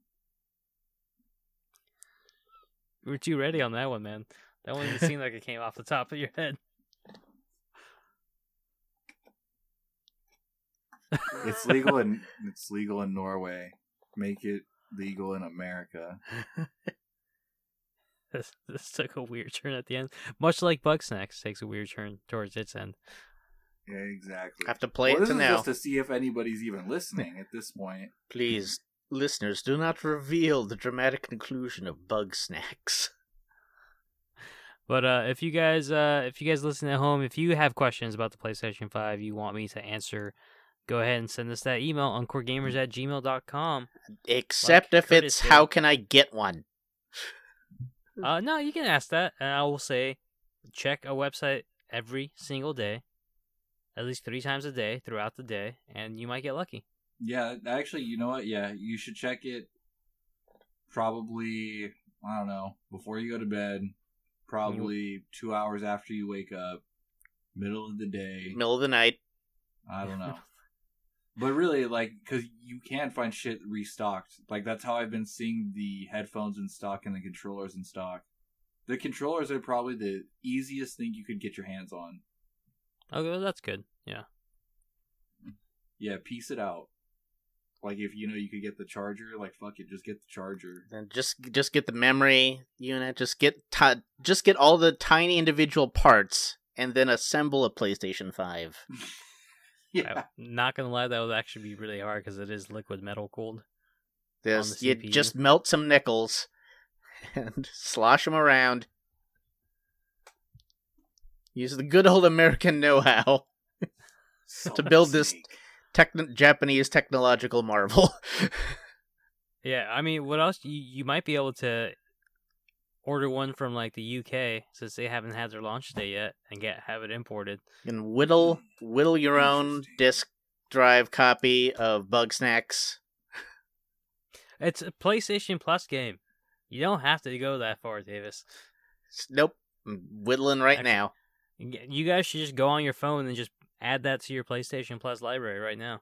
You were too ready on that one, man. That one didn't seem like it came off the top of your head. It's legal in it's legal in Norway. Make it legal in America. [LAUGHS] This, this took a weird turn at the end, much like Bugsnax takes a weird turn towards its end. Yeah, exactly. Have to play well, it this to is now. just to see if anybody's even listening at this point. Please, listeners, do not reveal the dramatic conclusion of Bugsnax. [LAUGHS] But uh, if you guys, uh, if you guys listen at home, if you have questions about the PlayStation Five, you want me to answer, go ahead and send us that email on coregamers at gmail.com. Except Like if Curtis it's did. how can I get one? [LAUGHS] Uh, no, you can ask that, and I will say, check a website every single day, at least three times a day throughout the day, and you might get lucky. Yeah, actually, you know what? Yeah, you should check it probably, I don't know, before you go to bed probably two hours after you wake up, middle of the day. Middle of the night. I don't know. [LAUGHS] But really, like, because you can't find shit restocked. Like, that's how I've been seeing the headphones in stock and the controllers in stock. The controllers are probably the easiest thing you could get your hands on. Okay, well, that's good. Yeah. Yeah, piece it out. Like, if you know you could get the charger, like, fuck it, just get the charger. Then just just get the memory unit. Just get ti- just get all the tiny individual parts, and then assemble a PlayStation Five. [LAUGHS] Yeah. I'm not gonna lie, that would actually be really hard because it is liquid metal cooled. Just the you CPU. just melt some nickels [LAUGHS] and slosh them around. Use the good old American know-how. [LAUGHS] To build this- Snake. Techn- Japanese technological marvel. [LAUGHS] Yeah, I mean, what else? You you might be able to order one from like the UK since they haven't had their launch day yet and get have it imported. and whittle whittle your own disk drive copy of Bugsnax. It's a PlayStation Plus game. You don't have to go that far, Davis. Nope, I'm whittling right Actually- now. You guys should just go on your phone and just add that to your PlayStation Plus library right now.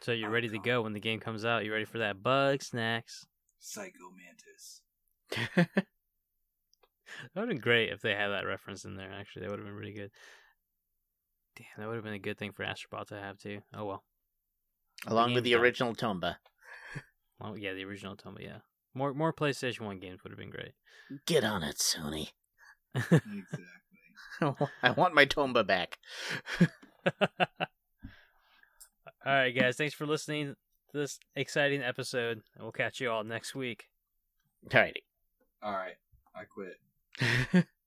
So you're oh, ready to go when the game comes out. You ready for that Bugsnax? Psycho Mantis. [LAUGHS] That would have been great if they had that reference in there. Actually, that would have been really good. Damn, that would have been a good thing for Astrobot to have too. Oh well. Along with the game's done. original Tomba. [LAUGHS] Oh yeah, the original Tomba. Yeah, more more PlayStation One games would have been great. Get on it, Sony. [LAUGHS] Exactly. [LAUGHS] I want my Tomba back. [LAUGHS] all right, guys. Thanks for listening to this exciting episode, and we'll catch you all next week. Alrighty. All right. I quit. [LAUGHS]